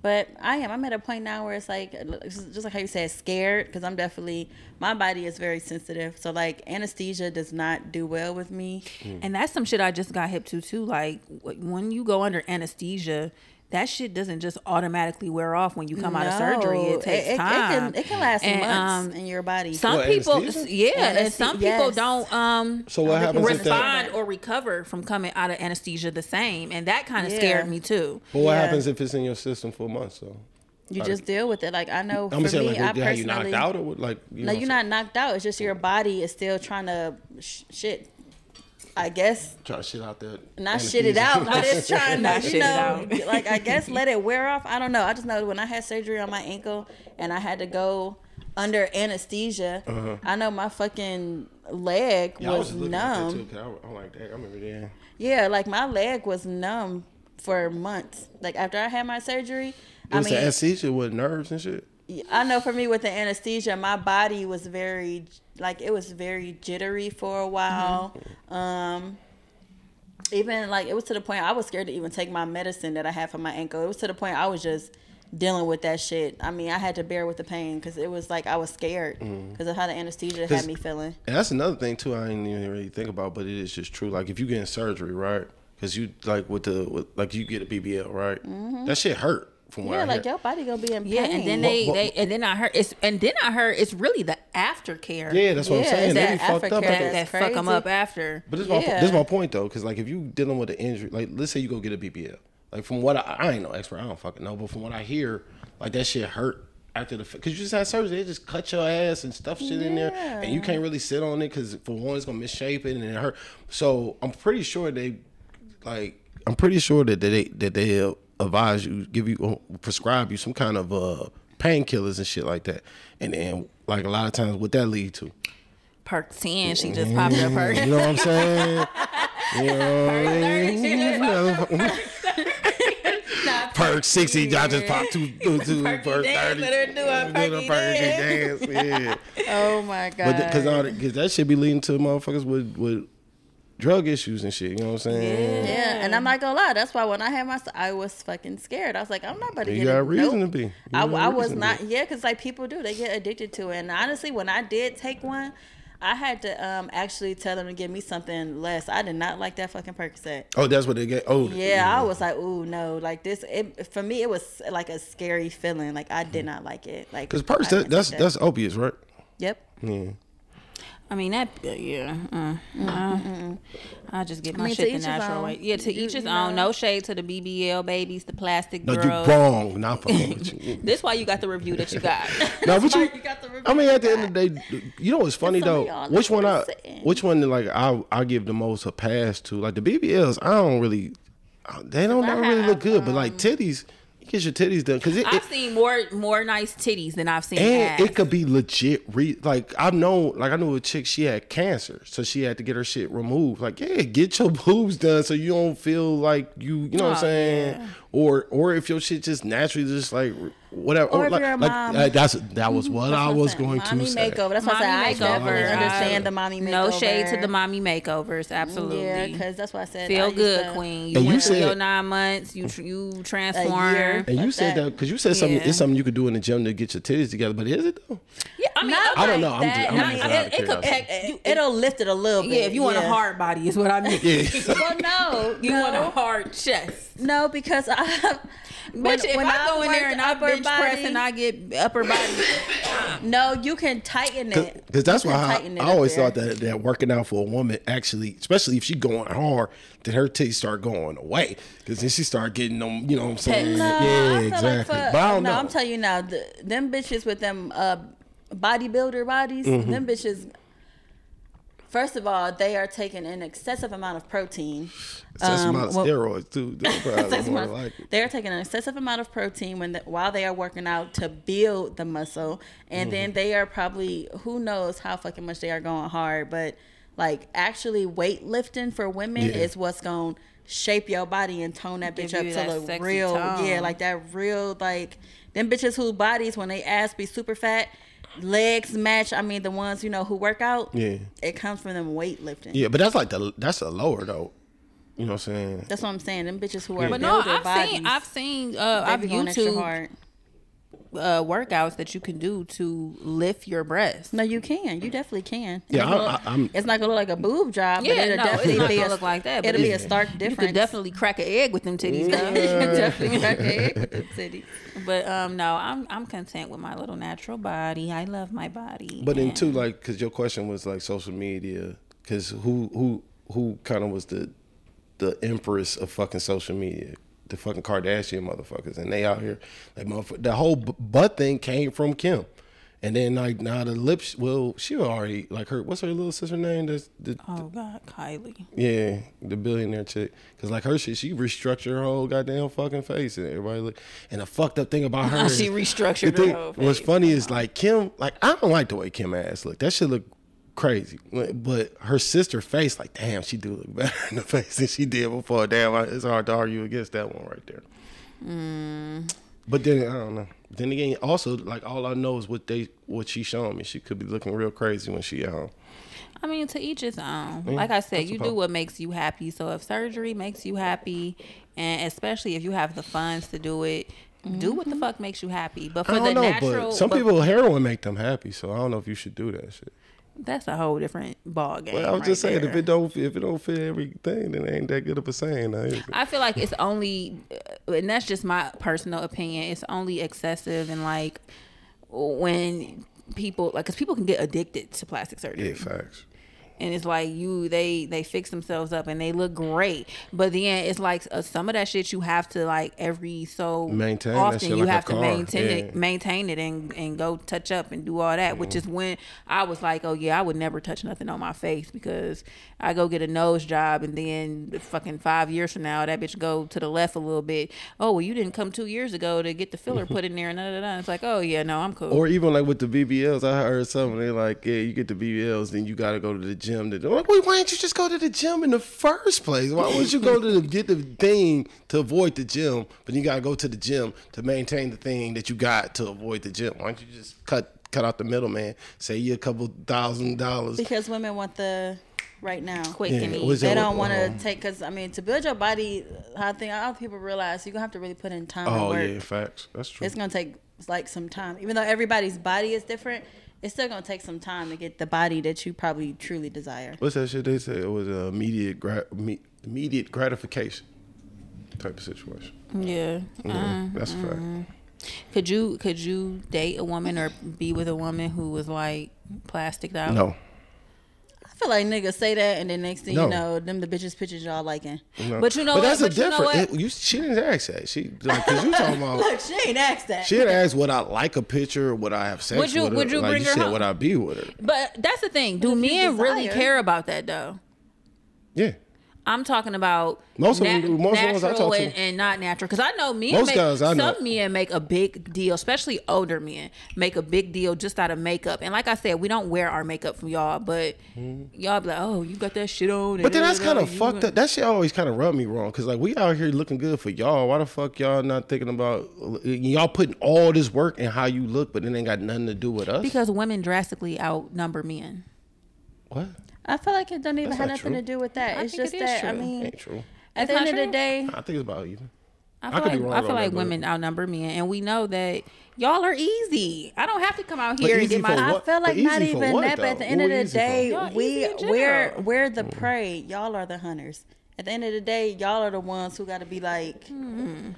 S2: But I am. I'm at a point now where it's like, just like how you said, scared. Because I'm definitely, my body is very sensitive. So like anesthesia does not do well with me.
S1: And that's some shit I just got hip to too. Like when you go under anesthesia, that shit doesn't just automatically wear off when you come out of surgery. It takes
S2: it,
S1: time.
S2: It can, it can last
S1: And,
S2: months
S1: um,
S2: in your body.
S1: Some
S3: What,
S1: people,
S3: anesthesia?
S1: yeah, and
S2: Anesthe-
S1: some people
S2: yes.
S1: don't um
S3: So what happens if
S1: respond or recover from coming out of anesthesia the same, and that kind of
S2: Yeah.
S1: scared me too.
S3: But what
S2: Yeah.
S3: happens if it's in your system for months? though?
S2: you just deal with it. Like I know
S3: I'm
S2: for
S3: saying
S2: me,
S3: like,
S2: I
S3: how you knocked
S2: personally,
S3: out or what, like? You
S2: no,
S3: know
S2: you're
S3: what
S2: not knocked out. It's just your body is still trying to sh- shit. I guess?
S3: Try to shit out there.
S2: not shit it out, but (laughs) it's trying
S1: Not
S2: to,
S1: shit
S2: you
S1: it
S2: know,
S1: out.
S2: like I guess (laughs) let it wear off. I don't know. I just know when I had surgery on my ankle and I had to go under anesthesia. I know my fucking leg
S3: Uh-huh. Yeah, I was
S2: was
S3: looking at that
S2: numb.
S3: too. 'cause I, I'm like, dang, I remember that.
S2: Yeah, like my leg was numb for months. Like after I had my surgery,
S3: It
S2: I
S3: was
S2: mean,
S3: anesthesia with nerves and shit.
S2: I know for me with the anesthesia, my body was very like it was very jittery for a while. Mm-hmm. Um even like it was to the point I was scared to even take my medicine that I had for my ankle. It was to the point I was just dealing with that shit. I mean, I had to bear with the pain because it was like I was scared mm-hmm. because of how the anesthesia had me feeling.
S3: And that's another thing too. I didn't even really think about, but it is just true. Like if you get in surgery, right? Because you like with the with, like you get a BBL, right? Mm-hmm. That shit hurt from what
S2: Yeah,
S3: I
S2: like
S3: hear.
S2: your body gonna be in pain.
S1: Yeah, and then they,
S3: What- what-
S1: they and then I heard it's and then I heard it's really the aftercare
S3: Yeah, that's what
S2: Yeah,
S3: I'm saying.
S2: it's
S3: They
S2: that
S3: be fucked up.
S2: aftercare
S3: after-
S1: that, that fuck them up after.
S3: But this is my this is my point though, because like if you dealing with an injury, like let's say you go get a BBL, like from what I, I ain't no expert, I don't fucking know, but from what I hear, like that shit hurt after the because you just had surgery, they just cut your ass and stuff shit in there, and you can't really sit on it because for one it's gonna misshape it and it hurt. So I'm pretty sure they like I'm pretty sure that they that they advise you, give you, prescribe you some kind of uh painkillers and shit like that, and then like a lot of times what that lead to.
S1: Perk ten, she just popped up perk.
S3: You know what I'm saying? (laughs) You know what I mean? (laughs) Perk 60, I just popped two, two, two
S1: Perky
S3: perk 30.
S1: let her do a
S3: Do
S1: perky
S3: the dance. Yeah. (laughs)
S2: Oh my god.
S3: But because cause that should be leading to motherfuckers with, with drug issues and shit. You know what I'm saying?
S2: Yeah, and I'm not gonna lie. That's why when I had my, I was fucking scared. I was like, I'm not about to
S3: You
S2: get
S3: got
S2: a
S3: reason
S2: nope.
S3: to be. You
S2: I, I was not.
S3: be.
S2: Yeah, because like people do, they get addicted to it. And honestly, when I did take one, I had to um actually tell them to give me something less. I did not like that fucking Percocet.
S3: Oh, that's what they get. Oh,
S2: Yeah, I was like, ooh, no, like this. It, for me, it was like a scary feeling. Like I did not like it. Like
S3: Because perks,
S2: I
S3: that, that's that's opiates, right?
S2: Yep.
S3: Yeah.
S1: I mean that, uh, yeah. Uh, uh, I just get my
S2: mean,
S1: shit the natural
S2: own.
S1: way. Yeah, to
S2: You-
S1: each his own.
S2: know.
S1: No shade to the BBL babies, the plastic
S3: No,
S1: girls.
S3: you wrong. Not fucking with you. (laughs)
S1: This why you got the review that you got. (laughs)
S3: No, but you,
S2: You got the review
S3: I mean, at the end of the day, you know what's funny though? Which one I,
S2: listen.
S3: which one like I I give the most a pass to? Like the BBLs, I don't really, uh, they don't
S2: I
S3: never really look
S2: have,
S3: good. But like titties, you get your titties done because it,
S1: I've
S3: it
S1: seen more more nice titties than I've seen
S3: and
S1: ass.
S3: it could be legit. Re, like I've known, like I knew a chick, she had cancer, so she had to get her shit removed. Like, yeah, get your (laughs) boobs done so you don't feel like you, you know what I'm
S1: Oh,
S3: saying?
S1: yeah.
S3: Or or if your shit just naturally just like whatever.
S2: Or if
S3: like,
S2: you're a
S3: like,
S2: mom.
S3: uh, that's that was what I
S2: That's
S3: was
S2: I'm saying.
S3: going
S2: mommy
S3: to say.
S2: makeover. That's what I said. I
S1: Mommy
S2: definitely understand
S1: I-
S2: the mommy makeover.
S1: No shade to the mommy makeovers. Absolutely.
S2: Yeah, because that's what I said
S1: Feel
S2: used
S1: good,
S2: to-
S1: queen. You
S3: And you
S1: went through
S3: said-
S1: your nine months. You you transform.
S2: year.
S3: And you
S2: Like
S3: said
S2: that.
S3: that because you said something.
S1: Yeah.
S3: It's something you could do in the gym to get your titties together. But is it though?
S1: Yeah, I mean,
S2: Not
S3: I don't
S1: okay.
S3: know. I'm just- I'm
S2: I
S3: just
S2: mean, it,
S3: of
S2: it could,
S3: curiosity.
S2: you- it'll lift it a little bit.
S1: Yeah, if you want a hard body, is what I mean.
S3: Yeah. (laughs)
S2: Well, (laughs) no,
S1: you want a hard chest.
S2: no, because I.
S1: Bitch, if I go in there and I bench press and I get upper body,
S2: no, you can tighten it
S3: Because that's why I, I always thought that, that working out for a woman actually, especially if she going hard, that her titties start going away. Because then she start getting them, you know what I'm saying?
S2: No,
S3: yeah,
S2: I
S3: exactly.
S2: Like for,
S3: but I don't
S2: no,
S3: know.
S2: I'm telling you now, the, them bitches with them uh, bodybuilder bodies,
S3: Mm-hmm.
S2: them bitches. First of all, they are taking an excessive amount of protein.
S3: That's
S2: um,
S3: amount of
S2: well-
S3: steroids too. (laughs) That's probably
S2: Excessive
S3: more like it.
S2: They're taking an excessive amount of protein when the, while they are working out to build the muscle, and
S3: Mm-hmm.
S2: then they are probably who knows how fucking much they are going hard, but like actually weightlifting for women
S3: Yeah.
S2: is what's going to shape your body and tone that
S1: Give
S2: bitch up to
S1: that
S2: look real,
S1: tone.
S2: yeah, like that real like them bitches whose bodies when they ass be super fat. Legs match. I mean, the ones you know who work out.
S3: Yeah.
S2: it comes from them weightlifting.
S3: Yeah, but that's like the that's a lower though. You know what I'm saying?
S2: That's what I'm saying. Them bitches who are
S3: But
S1: But no, I've
S2: bodies,
S1: seen I've seen uh, I've
S2: be going extra
S1: YouTube
S2: hard.
S1: Uh, workouts that you can do to lift your breasts.
S2: No, you can. You definitely can.
S3: Yeah,
S2: It's not
S3: I-
S2: gonna-
S3: I- I'm-
S2: it's not gonna look like a boob job,
S1: Yeah,
S2: but it'll
S1: no, it's
S2: definitely
S1: not
S2: be
S1: gonna
S2: a,
S1: look like that, but
S2: It'll be a stark difference.
S1: You
S2: difference.
S1: could definitely crack an egg with them titties. (laughs)
S2: You
S1: though.
S2: definitely crack an egg with them (laughs) titties.
S1: But um, no, I'm I'm content with my little natural body. I love my body.
S3: But then
S1: and-
S3: too, like, because your question was like social media, because who who who kind of was the the empress of fucking social media, the fucking Kardashian motherfuckers, and they out here like motherfucker. The whole butt thing came from Kim, and then like now the lips. Well, she already like her. What's her little sister name? That's the,
S1: oh God, Kylie.
S3: yeah, the billionaire chick. Cause like her shit, she restructured her whole goddamn fucking face, and everybody look. And the fucked up thing about (laughs) her,
S1: She restructured
S3: the
S1: her whole
S3: What's funny is like Kim, like I don't like the way Kim ass look. That shit look crazy. But her sister face, like damn, she do look better in the (laughs) face than she did before. Damn, it's hard to argue against that one right there.
S1: Mm.
S3: But then I don't know. Then again, also like all I know is what they what she showing me. She could be looking real crazy when she at home.
S1: I mean, to each his own. Like I said, you do what makes you happy. So if surgery makes you happy, and especially if you have the funds to do it, do what the fuck makes you happy. But for
S3: I
S1: the
S3: know,
S1: natural,
S3: but some
S1: but
S3: people heroin make them happy, so I don't know if you should do that shit.
S1: That's a whole different ball game.
S3: Well, I was
S1: right
S3: just saying, if it don't if it don't fit everything, then it ain't that good of a saying. now.
S1: I feel like it's only, uh, and that's just my personal opinion. It's only excessive and like when people like because people can get addicted to plastic surgery.
S3: Yeah, facts.
S1: And it's like you they they fix themselves up and they look great but then it's like uh, some of that shit you have to like every so
S3: Maintain
S1: often you
S3: like
S1: have to
S3: car,
S1: maintain it maintain it and and go touch up and do all that which is when i was like oh yeah i would never touch nothing on my face because i go get a nose job and then fucking five years from now that bitch go to the left a little bit oh well you didn't come two years ago to get the filler (laughs) put in there and da, da, da. it's like oh yeah no i'm cool
S3: Or even like with the BBLs, I heard something. They like, yeah, you get the BBLs, then you got to go to the gym. They're like, wait, why didn't you just go to the gym in the first place? Why would you go to the, get the thing to avoid the gym, but you got to go to the gym to maintain the thing that you got to avoid the gym? Why don't you just cut cut out the middleman? Say you a couple thousand dollars.
S2: Because women want the right now.
S1: quick
S3: Yeah,
S1: and easy
S2: They don't want to
S3: um,
S2: take because I mean to build your body. I think a lot of people realize you're gonna have to really put in time and
S3: Oh
S2: work.
S3: yeah, facts. That's true.
S2: It's gonna take like some time, even though everybody's body is different. It's still gonna take some time to get the body that you probably truly desire.
S3: What's that shit they say? It was a immediate gra- immediate gratification type of situation.
S1: yeah
S3: Yeah, uh-huh. that's a fact. Mm-hmm.
S1: Could you could you date a woman or be with a woman who was like plastic out?
S3: No,
S2: I feel like niggas say that, and then next thing
S3: No.
S2: you know, them the bitches pictures y'all liking.
S1: But you know
S3: but
S1: what?
S3: that's
S1: But
S3: a
S1: you know
S3: different.
S1: what?
S3: it- you, she didn't ask that. She like because you talking about. (laughs)
S2: Look, she ain't asked that.
S3: She had asked would I like a picture, would I have sex
S1: Would you-
S3: with her?
S1: would you
S3: like
S1: bring
S3: you
S1: her
S3: said,
S1: home?
S3: would I be with her?
S1: But that's the thing. Do
S2: if you
S1: men really
S2: desire-
S1: care about that though?
S3: Yeah.
S1: I'm talking about
S3: Most of them- most ones I
S1: natural
S3: talk to-
S1: and, and not natural. Because I know men
S3: Most
S1: make
S3: guys I know-
S1: some men make a big deal, especially older men, make a big deal just out of makeup. And like I said, we don't wear our makeup from y'all, but y'all be like, oh, you got that shit on.
S3: Mm-hmm. But then that's kind of fucked up. That shit always kind of rubbed me wrong. Cause like we out here looking good for y'all. Why the fuck y'all not thinking about y'all putting all this work in how you look, but it ain't got nothing to do with us?
S1: Because women drastically outnumber men.
S3: what?
S2: I feel like it don't even
S3: That's
S2: have
S3: not
S2: nothing
S3: true.
S2: to do with that.
S1: I
S2: it's
S1: think
S2: just
S1: it is
S2: that I
S1: true.
S2: mean,
S3: Ain't true.
S2: at the
S1: It's
S2: end
S1: not
S2: of the
S1: true?
S2: day,
S3: I think it's about even.
S1: I
S3: I
S1: feel
S3: could be
S1: like
S3: wrong
S1: I feel
S3: on
S1: like
S3: that, but-
S1: women outnumber men, and we know that y'all are easy. I don't have to come out here and
S3: easy
S1: get my.
S3: for
S2: I
S3: what?
S2: feel like
S3: But
S2: not
S3: for
S2: even
S3: what,
S2: that. But at
S3: though?
S2: the end
S3: Who
S2: of the
S3: easy for?
S2: day,
S1: Y'all
S2: we
S1: in
S2: we're
S1: general.
S2: we're the mm. prey. Y'all are the hunters. At the end of the day, y'all are the ones who got to be like, mm-hmm.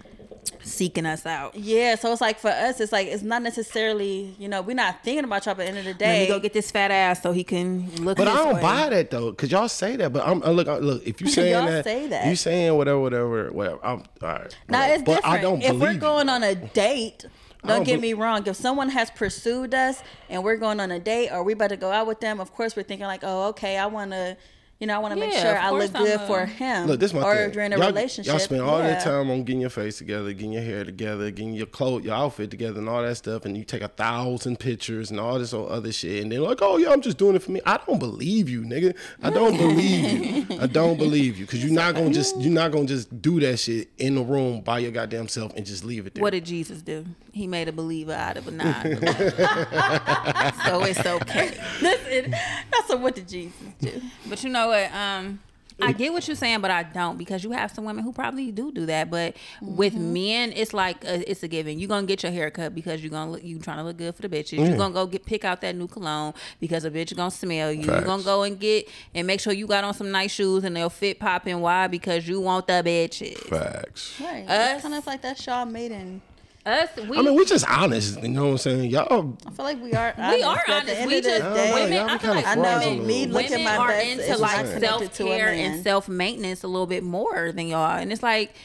S1: Seeking us out.
S2: yeah. So it's like for us, it's like it's not necessarily, you know, we're not thinking about y'all. But at the end of the day,
S1: Let
S2: day,
S1: me go get this fat ass so he can look.
S3: But I don't
S1: way.
S3: buy that though, cause y'all say that. But I'm uh, look, uh, look. If you (laughs) saying
S2: Y'all
S3: that,
S2: say that.
S3: you saying whatever, whatever, whatever. I'm all right.
S2: Now
S3: whatever.
S2: it's
S3: but
S2: different.
S3: I don't
S2: if we're
S3: you.
S2: going on a date, don't
S3: don't
S2: get
S3: be-
S2: me wrong. If someone has pursued us and we're going on a date or we about to go out with them, of course we're thinking like, oh, okay, I want to, you know, I want to make
S1: Yeah,
S2: sure I look good
S1: I'm a-
S2: for him.
S3: Look, this is my
S2: or
S3: thing.
S2: during a
S3: y'all,
S2: relationship.
S3: Y'all spend all
S2: yeah.
S3: that time on getting your face together, getting your hair together, getting your clothes, your outfit together, and all that stuff, and you take a thousand pictures and all this old other shit, and they're like, "Oh yeah, I'm just doing it for me." I don't believe you, nigga. I don't believe you. I don't believe you because you're not gonna just you're not gonna just do that shit in the room by your goddamn self and just leave it there.
S1: What did Jesus do? He made a believer out of a non-believer. (laughs) so it's okay.
S2: Listen, that's a what did Jesus do?
S1: But you know what? Um, I get what you're saying, but I don't because you have some women who probably do do that. But with men, it's like a, it's a given. You're gonna get your hair cut because you're gonna look, you trying to look good for the bitches. You're gonna go get pick out that new cologne because a bitch gonna smell you. You're gonna go and get and make sure you got on some nice shoes and they'll fit popping. Why? Because you want the bitches.
S3: Facts.
S2: Right.
S1: Us-
S2: It's kind of like that Shaw Maiden.
S1: Us, we,
S3: I mean, we're just honest. You know what I'm saying? Y'all.
S2: I feel like we are.
S1: we are
S2: but At the
S1: honest. We just
S2: day,
S1: women. I feel like
S2: I know
S3: fraudulent.
S2: me
S1: women
S2: looking my
S1: are
S2: best
S1: into like
S2: connected
S1: self
S2: to a
S1: care and self maintenance a little bit more than y'all, and it's like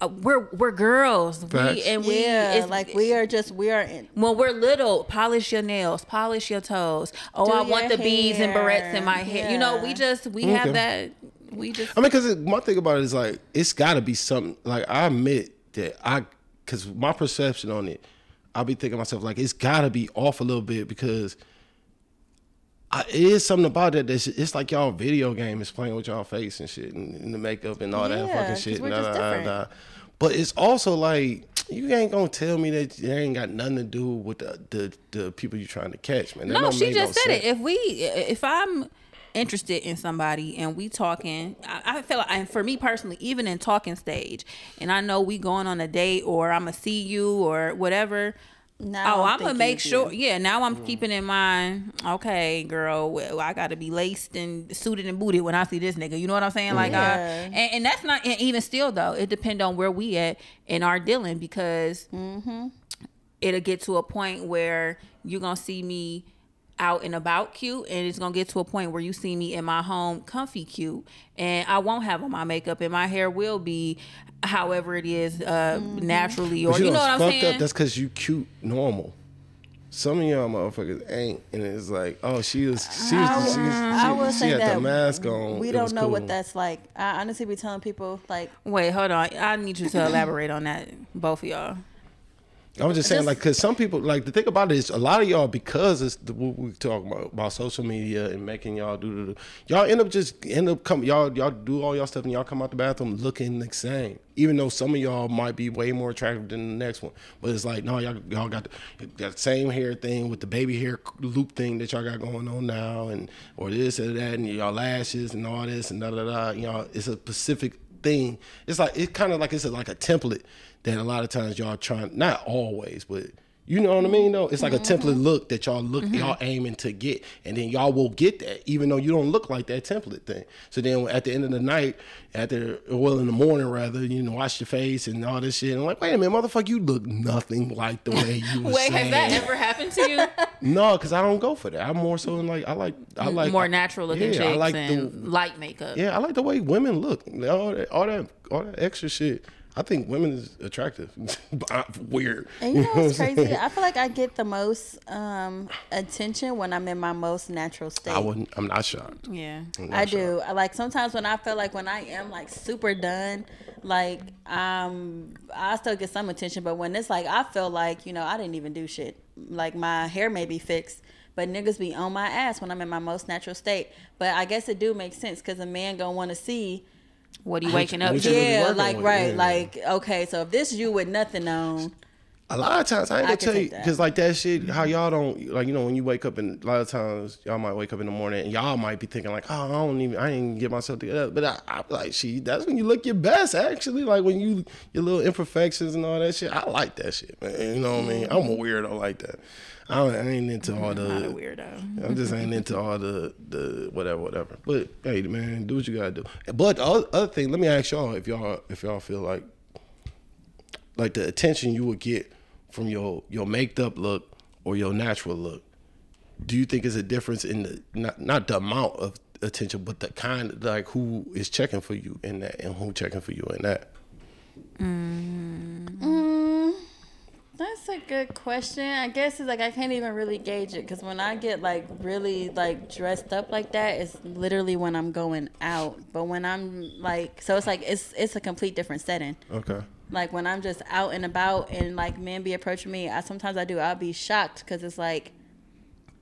S1: uh, we're we're girls. We and we
S2: yeah,
S1: it's,
S2: like we are just we are in.
S1: when we're little, polish your nails, polish your toes. Oh,
S2: Do
S1: I want
S2: your
S1: the beads and barrettes in my
S2: hair.
S1: hair. You know, we just we
S3: Okay.
S1: have that. We just
S3: I mean, because my thing about it is like it's got to be something. Like I admit that I, because my perception on it, I'll be thinking to myself like it's got to be off a little bit because I, it is something about it that's it's like y'all video game is playing with y'all face and shit and, and the makeup and all that
S2: Yeah,
S3: fucking
S2: 'cause
S3: shit. Nah, nah, nah, But it's also like you ain't gonna tell me that it ain't got nothing to do with the the, the people you're trying to catch, man. That
S1: no. She just
S3: no
S1: said it. If we, if I'm interested in somebody and we talking, I, I feel like, and for me personally, even in talking stage, and I know we going on a date or I'm gonna see you or whatever.
S2: Now
S1: oh,
S2: I'm
S1: I'm gonna make sure. Yeah, now I'm keeping in mind. Okay, girl, well, I got to be laced and suited and booted when I see this nigga. You know what I'm saying? Like, I, and, and that's not and even still though. It depend on where we at in our dealing because it'll get to a point where you're gonna see me out and about cute and it's gonna get to a point where you see me in my home comfy cute and I won't have on my makeup and my hair will be however it is uh naturally or
S3: But
S1: you know what I'm
S3: what's
S1: saying
S3: Up? That's because you cute normal. Some of y'all motherfuckers ain't, and it's like, oh, she was, she was,
S2: I,
S3: she, she,
S2: I will
S3: she
S2: say
S3: had
S2: that
S3: the mask on.
S2: We don't know
S3: cool.
S2: what that's like. I honestly be telling people like
S1: wait hold on I need you to (laughs) elaborate on that both of y'all
S3: I was just saying, like, because some people, like, the thing about it is, a lot of y'all, because it's the, what we talk about about social media and making y'all do, do, do y'all end up just end up come, y'all y'all do all y'all stuff and y'all come out the bathroom looking the same. Even though some of y'all might be way more attractive than the next one, but it's like, no, y'all y'all got the, got the same hair thing with the baby hair loop thing that y'all got going on now, and or this or that, and y'all lashes and all this and da da da. Y'all, it's a specific thing. It's like it's kind of like it's a, like a template that a lot of times y'all trying not always, but you know what I mean though? It's like a mm-hmm. template look that y'all look mm-hmm. y'all aiming to get. And then y'all will get that, even though you don't look like that template thing. So then at the end of the night, after well in the morning rather, you know, wash your face and all this shit. And I'm like, wait a minute, motherfucker, you look nothing like the way you (laughs)
S1: wait has that ever happened to you (laughs)
S3: No, because I don't go for that. I'm more so in like I like I like
S1: more natural looking
S3: yeah, I like
S1: and
S3: the
S1: light makeup
S3: yeah, I like the way women look. All that, all that, all that extra shit. I think women is attractive. (laughs) Weird.
S2: And you know (laughs) what's
S3: I'm
S2: crazy? I feel like I get the most um, attention when I'm in my most natural state.
S3: I wouldn't. I'm not shocked.
S1: yeah
S3: I'm not
S2: I
S3: shocked.
S2: do. I like sometimes when I feel like when I am like super done, like um I still get some attention, but when it's like I feel like, you know, I didn't even do shit. Like my hair may be fixed, but niggas be on my ass when I'm in my most natural state. But I guess it do make sense cuz a man going to want to see
S1: what are you waking up to?
S2: Yeah, like right,
S3: yeah.
S2: like okay, so if this you with nothing on,
S3: A lot of times I ain't gonna tell you because like that shit. How y'all don't like you know when you wake up and a lot of times y'all might wake up in the morning and y'all might be thinking like oh I don't even I didn't get myself together. But I, I like she that's when you look your best actually like when you your little imperfections and all that shit. I like that shit man. You know what I mean? I'm a weirdo like that. I, I ain't into all the
S1: not a weirdo
S3: I'm just ain't into all the the whatever, whatever. But hey, man, do what you gotta do. But the other thing, let me ask y'all if y'all if y'all feel like like the attention you would get from your your made up look or your natural look. Do you think is a difference in the not not the amount of attention, but the kind like who is checking for you in that and who checking for you in that?
S2: Mm, that's a good question. I guess it's like I can't even really gauge it because when I get like really like dressed up like that, it's literally when I'm going out. But when I'm like, so it's like it's it's a complete different setting.
S3: Okay.
S2: Like when I'm just out and about and like men be approaching me, I sometimes I do. I'll be shocked because it's like.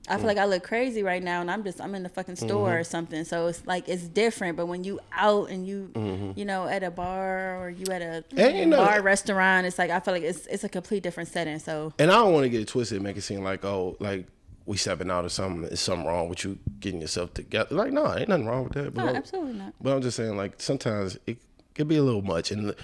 S2: I feel mm. like I look crazy right now, and I'm just I'm in the fucking mm-hmm. store or something. So it's like it's different. But when you out and you, mm-hmm. you know, at a bar or you at a
S3: you know-
S2: bar restaurant, it's like I feel like it's it's a complete different setting. So
S3: And I don't want to get it twisted and make it seem like oh like we stepping out or something. Is something wrong with you getting yourself together? Like, no, ain't nothing wrong with that. But
S2: No,
S3: I'm-
S2: absolutely not.
S3: But I'm just saying, like, sometimes it could be a little much, and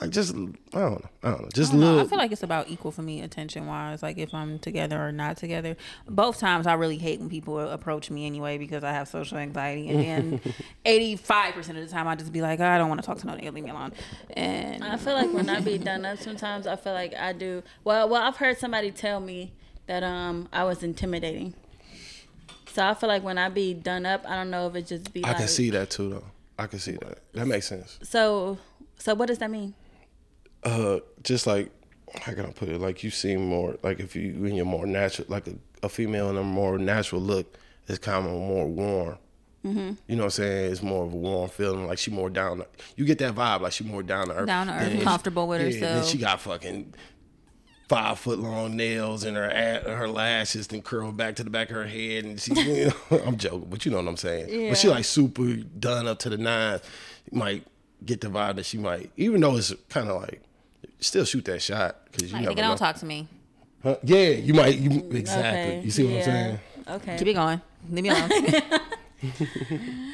S3: like, just I don't know, I don't know, just
S1: I don't know. I feel like it's about equal for me, attention wise. Like if I'm together or not together. Both times, I really hate when people approach me anyway because I have social anxiety, and then (laughs) eighty five percent of the time, I just be like, I don't want to talk to no nigga, leave me alone. And
S2: I feel like when I be done up, sometimes I feel like I do. Well, well, I've heard somebody tell me that um I was intimidating. So I feel like when I be done up, I don't know if it just be.
S3: I
S2: like,
S3: can see that too, though. I can see that. That makes sense.
S2: So, so what does that mean?
S3: Uh just like how can I put it? Like you seem more like if you in your more natural like a, a female in a more natural look is kind of more warm. Mm-hmm. You know what I'm saying? It's more of a warm feeling. Like she more down. To, you get that vibe like she more down to earth.
S1: Down to earth,
S3: Then-
S1: comfortable with
S3: yeah, Then
S1: herself.
S3: she got fucking five foot long nails and her her lashes then curl back to the back of her head and she. You know, (laughs) I'm joking, but you know what I'm saying. But she like super done up to the nines. Might get the vibe that she might, even though it's kind of like still shoot that shot because you
S1: like,
S3: never
S1: don't talk to me.
S3: Huh? Yeah, you might. You exactly.
S2: Okay,
S3: You see what
S2: yeah.
S3: I'm saying?
S2: Okay,
S1: Keep it going. Leave me alone. (laughs)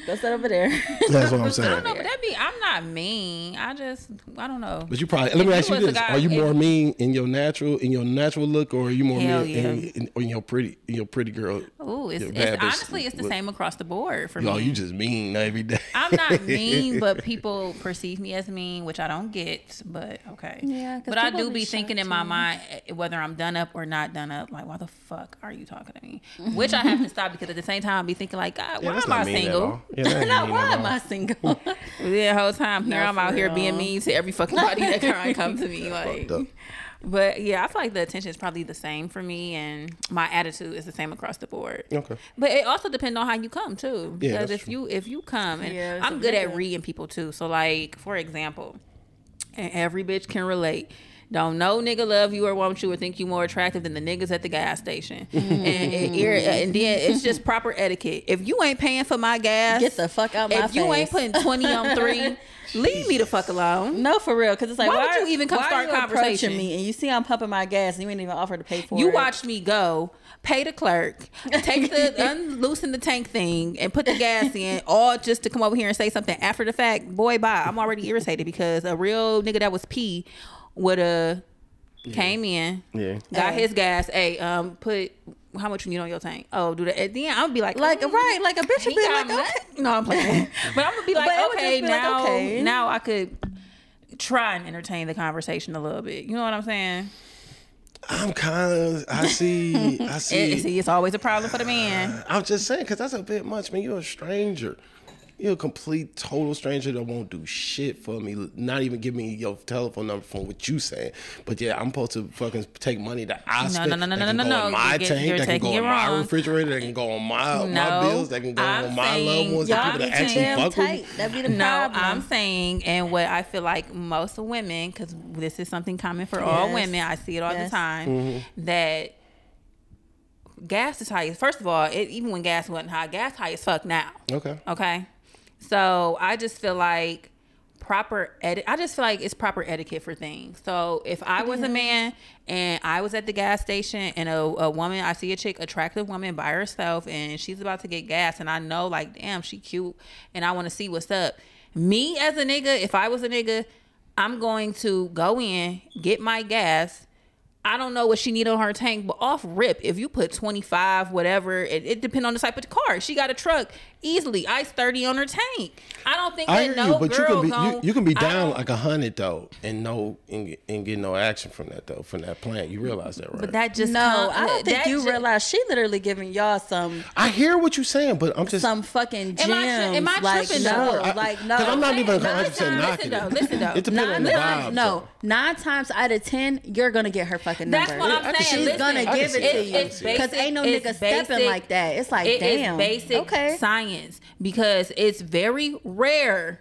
S2: go sit over there.
S3: That's what I'm saying.
S1: I don't know, but that be. I'm not mean. I just. I don't know.
S3: But you probably let me
S1: If
S3: ask
S1: you
S3: you this:
S1: guy-
S3: Are you more
S1: if-
S3: mean in your natural in your natural look, or are you more mean
S1: yeah.
S3: in, in, in your pretty in your pretty girl?
S1: Ooh, it's, it's honestly it's the
S3: look?
S1: same across the board for
S3: Yo,
S1: me.
S3: you just mean every day.
S1: I'm not (laughs) mean, but people perceive me as mean, which I don't get. But okay.
S2: Yeah, 'cause
S1: But I do
S2: be
S1: be thinking in my
S2: too.
S1: mind eh, whether I'm done up or not done up. Like, why the fuck are you talking to me? Which I have to stop because at the same time I be thinking like, God,
S3: Yeah,
S1: why
S3: that's
S1: am I
S3: not
S1: single?
S3: all. Yeah, (laughs) no,
S2: why am. I single? (laughs)
S1: The whole time here
S2: No,
S1: I'm out
S2: for
S1: here being
S2: real.
S1: mean to every fucking body that (laughs) try and come to me. Like, but yeah, I feel like the attention is probably the same for me, and my attitude is the same across the board.
S3: Okay.
S1: But it also depends on how you come too. Because
S3: that's
S1: if you if you come and
S2: Yeah,
S1: I'm good at reading people too. So like for example, and every bitch can relate. Don't know nigga love you or want you or think you more attractive than the niggas at the gas station. (laughs) and, and, and then it's just proper etiquette. If you ain't paying for my gas,
S2: Get the fuck out my face.
S1: if you ain't putting 20 on three, (laughs) leave me the fuck alone.
S2: No, for real, because it's like
S1: Why
S2: why,
S1: would you even come start
S2: you
S1: conversation?
S2: me and you see I'm pumping my gas and you ain't even offer to pay for
S1: You
S2: it.
S1: watched me go, pay the clerk, take the (laughs) unloosen the tank thing, and put the gas in, all just to come over here and say something after the fact. Boy, bye. I'm already irritated because a real nigga that was P would have came in,
S3: Yeah.
S1: got
S2: Hey.
S1: his gas. Hey, um, put how much you need on your tank? Oh, do that. At the end, I'm be like,
S2: like
S1: mm,
S2: right, like a bitch would
S1: he
S2: be
S1: got
S2: like, okay.
S1: No, I'm playing. (laughs) but I'm gonna be like,
S2: But it would
S1: okay,
S2: just be like,
S1: now,
S2: okay.
S1: now I could try and entertain the conversation a little bit. You know what I'm saying?
S3: I'm kind of. I see. I (laughs)
S1: It,
S3: see.
S1: see, it's always a problem for the man.
S3: I'm just saying because that's a bit much, man. You're a stranger. You're a complete, total stranger that won't do shit for me. Not even give me your telephone number from what you saying. But yeah, I'm supposed to fucking take money that I
S1: No,
S3: spend.
S1: no, no, no, no, no, no.
S3: my
S1: get-
S3: tank. That can go
S1: it
S3: my
S1: wrong.
S3: refrigerator. That can go on my my bills. That can go
S1: I'm
S3: on my loved ones. The people that actually fuck with
S2: tight. That be the
S1: No,
S2: problem.
S1: I'm saying, and what I feel like most women, because this is something common for all women, I see it all
S2: Yes.
S1: the time,
S3: Mm-hmm.
S1: that gas is high. First of all, it, even when gas wasn't high, gas high as fuck now.
S3: Okay.
S1: Okay. So I just feel like proper eti- I just feel like it's proper etiquette for things. So if I was a man and I was at the gas station and a, a woman, I see a chick, attractive woman by herself and she's about to get gas and I know like, damn, she cute and I want to see what's up. Me as a nigga, if I was a nigga, I'm going to go in, get my gas, I don't know what she need on her tank, but off rip, if you put 25, whatever, it, it depends on the type of the car. She got a truck, easily ice 30 on her tank. I don't think
S3: I
S1: that
S3: hear
S1: no
S3: you, but you can be
S1: gon-
S3: you, you can be down like a hundred though, and no and, get- and get no action from that though from that plant. You realize that, right?
S1: But that just
S2: no,
S1: come-
S2: I don't think you
S1: ju-
S2: realize she literally giving y'all some
S3: I hear what you're saying, but I'm just
S2: some fucking gems.
S1: Am I tri- am I
S2: like
S1: tripping,
S2: no,
S1: though?
S3: I-
S2: like no.
S3: 'cause I'm not even
S1: Nine
S3: 100%
S1: times-
S3: knocking
S1: listen though, listen though.
S3: It depends on
S2: Nine
S3: the vibe.
S2: no,
S3: though.
S2: nine times out of ten, you're gonna get her fucking
S1: That's
S2: number.
S1: what I'm saying.
S2: She's
S1: Listen,
S2: gonna give
S3: can
S2: it to
S3: it.
S2: you
S3: It's
S2: because ain't no
S1: it's
S2: nigga stepping like that. It's like
S1: It is
S2: damn,
S1: basic
S2: okay.
S1: science because it's very rare.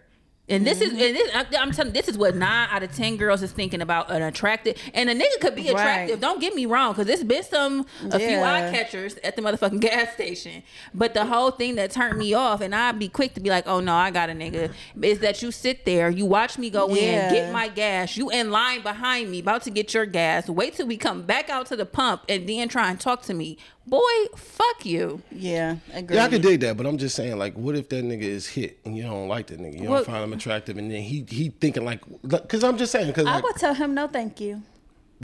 S1: And this
S2: Mm-hmm.
S1: is, and this, I- I'm telling, this is what nine out of ten girls is thinking about an attractive, and a nigga could be attractive.
S2: Right.
S1: Don't get me wrong, because there's been some a few eye catchers at the motherfucking (laughs) gas station. But the whole thing that turned me off, and I'd be quick to be like, "Oh no, I got a nigga," is that you sit there, you watch me go
S2: Yeah.
S1: in, get my gas, you in line behind me, about to get your gas. Wait till we come back out to the pump, and then try and talk to me. Boy, fuck you.
S2: Yeah, agree.
S3: Yeah, I could dig that, but I'm just saying, like, what if that nigga is hit and you don't like that nigga? You don't find him attractive, and then he he thinking like, because I'm just saying, because
S2: I
S3: like,
S2: would tell him no, thank you.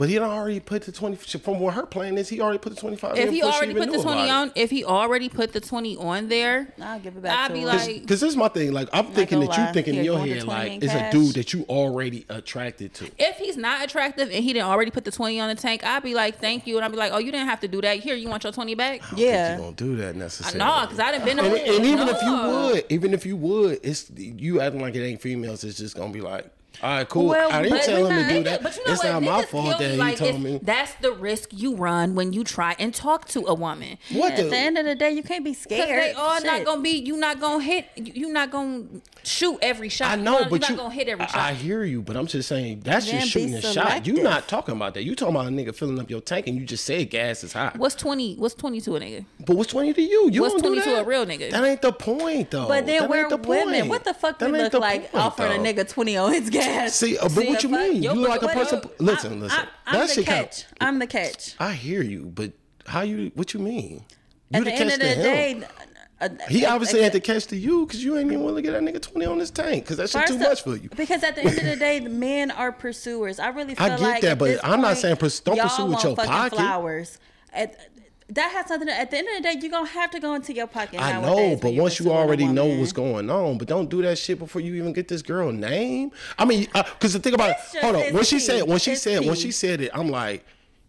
S3: But he already put the twenty from what her plan is. He already put the twenty five.
S1: If he already put the twenty on, if he already put the twenty on there,
S2: I'll give it back
S1: I'd
S2: to
S1: be
S2: him.
S1: like,
S3: Because this is my thing. Like, I'm thinking that you
S2: lie.
S3: thinking in
S2: Here,
S3: your
S2: going
S3: head like
S2: in
S3: it's a dude that you already attracted to.
S1: if he's not attractive and he didn't already put the twenty on the tank, I'd be like, thank you, and I'd be like, oh, you didn't have to do that. Here, you want your twenty back?
S2: yeah.
S3: You don't do that necessarily.
S1: No, because I didn't been.
S3: And,
S1: to-
S3: and even if you would, even if you would, it's you acting like it ain't females. It's just gonna be like, all right, cool.
S2: Well,
S3: I didn't tell
S2: we're
S3: him to
S2: not-
S3: do that.
S1: But you know
S3: it's
S1: what?
S3: not my fault that
S1: me
S3: he
S1: like
S3: told me.
S1: That's the risk you run when you try and talk to a woman.
S3: What
S2: At
S3: the?
S2: the end of the day, you can't be scared.
S1: they all not gonna be. You not gonna hit. You you not gonna shoot every shot.
S3: I
S1: You
S3: know, but
S1: you're
S3: you.
S1: not gonna hit every
S3: I,
S1: shot.
S3: I hear you, but I'm just saying that's just shooting a shot. You
S2: selective.
S3: not talking about that. You talking about a nigga filling up your tank, and you just said gas is hot.
S1: What's twenty? What's twenty to a nigga?
S3: But what's twenty to you? You
S1: What's
S3: don't do
S1: 20 to
S3: that?
S1: a real nigga?
S3: That ain't the point, though.
S2: But then
S3: That
S2: we're
S3: the
S2: women. What the fuck
S3: That
S2: we look
S3: the
S2: like offering a nigga 20 on his gas?
S3: See, uh, but what you
S2: fuck?
S3: mean?
S1: Yo,
S3: you
S1: but
S3: like a
S1: what-
S3: person?
S1: yo,
S3: listen,
S2: I'm,
S3: listen.
S2: I'm, I'm
S3: that
S2: the
S3: shit kinda-
S2: catch. I'm the catch.
S3: I hear you, but how you? What you mean? You
S2: At the end of the
S3: to him.
S2: day, uh,
S3: He
S2: uh,
S3: obviously
S2: uh,
S3: had to catch to you because you ain't even willing to get that nigga twenty on his tank because that shit too
S2: First of-
S3: much for you.
S2: Because at the end of the day, the men are pursuers. I really feel
S3: I get
S2: like
S3: that,
S2: at
S3: but
S2: this
S3: I'm not
S2: point,
S3: saying pers- don't
S2: y'all
S3: pursue with
S2: want
S3: your
S2: fucking
S3: pocket.
S2: flowers. At, that has something. To, at the end of the day, you're gonna have to go into your pocket.
S3: I know, but once you already know what's going on, but don't do that shit before you even get this girl name. I mean, because the thing about
S2: It's
S3: it, hold on, when she
S2: key.
S3: said, when she
S2: It's
S3: said, when she said it, I'm like,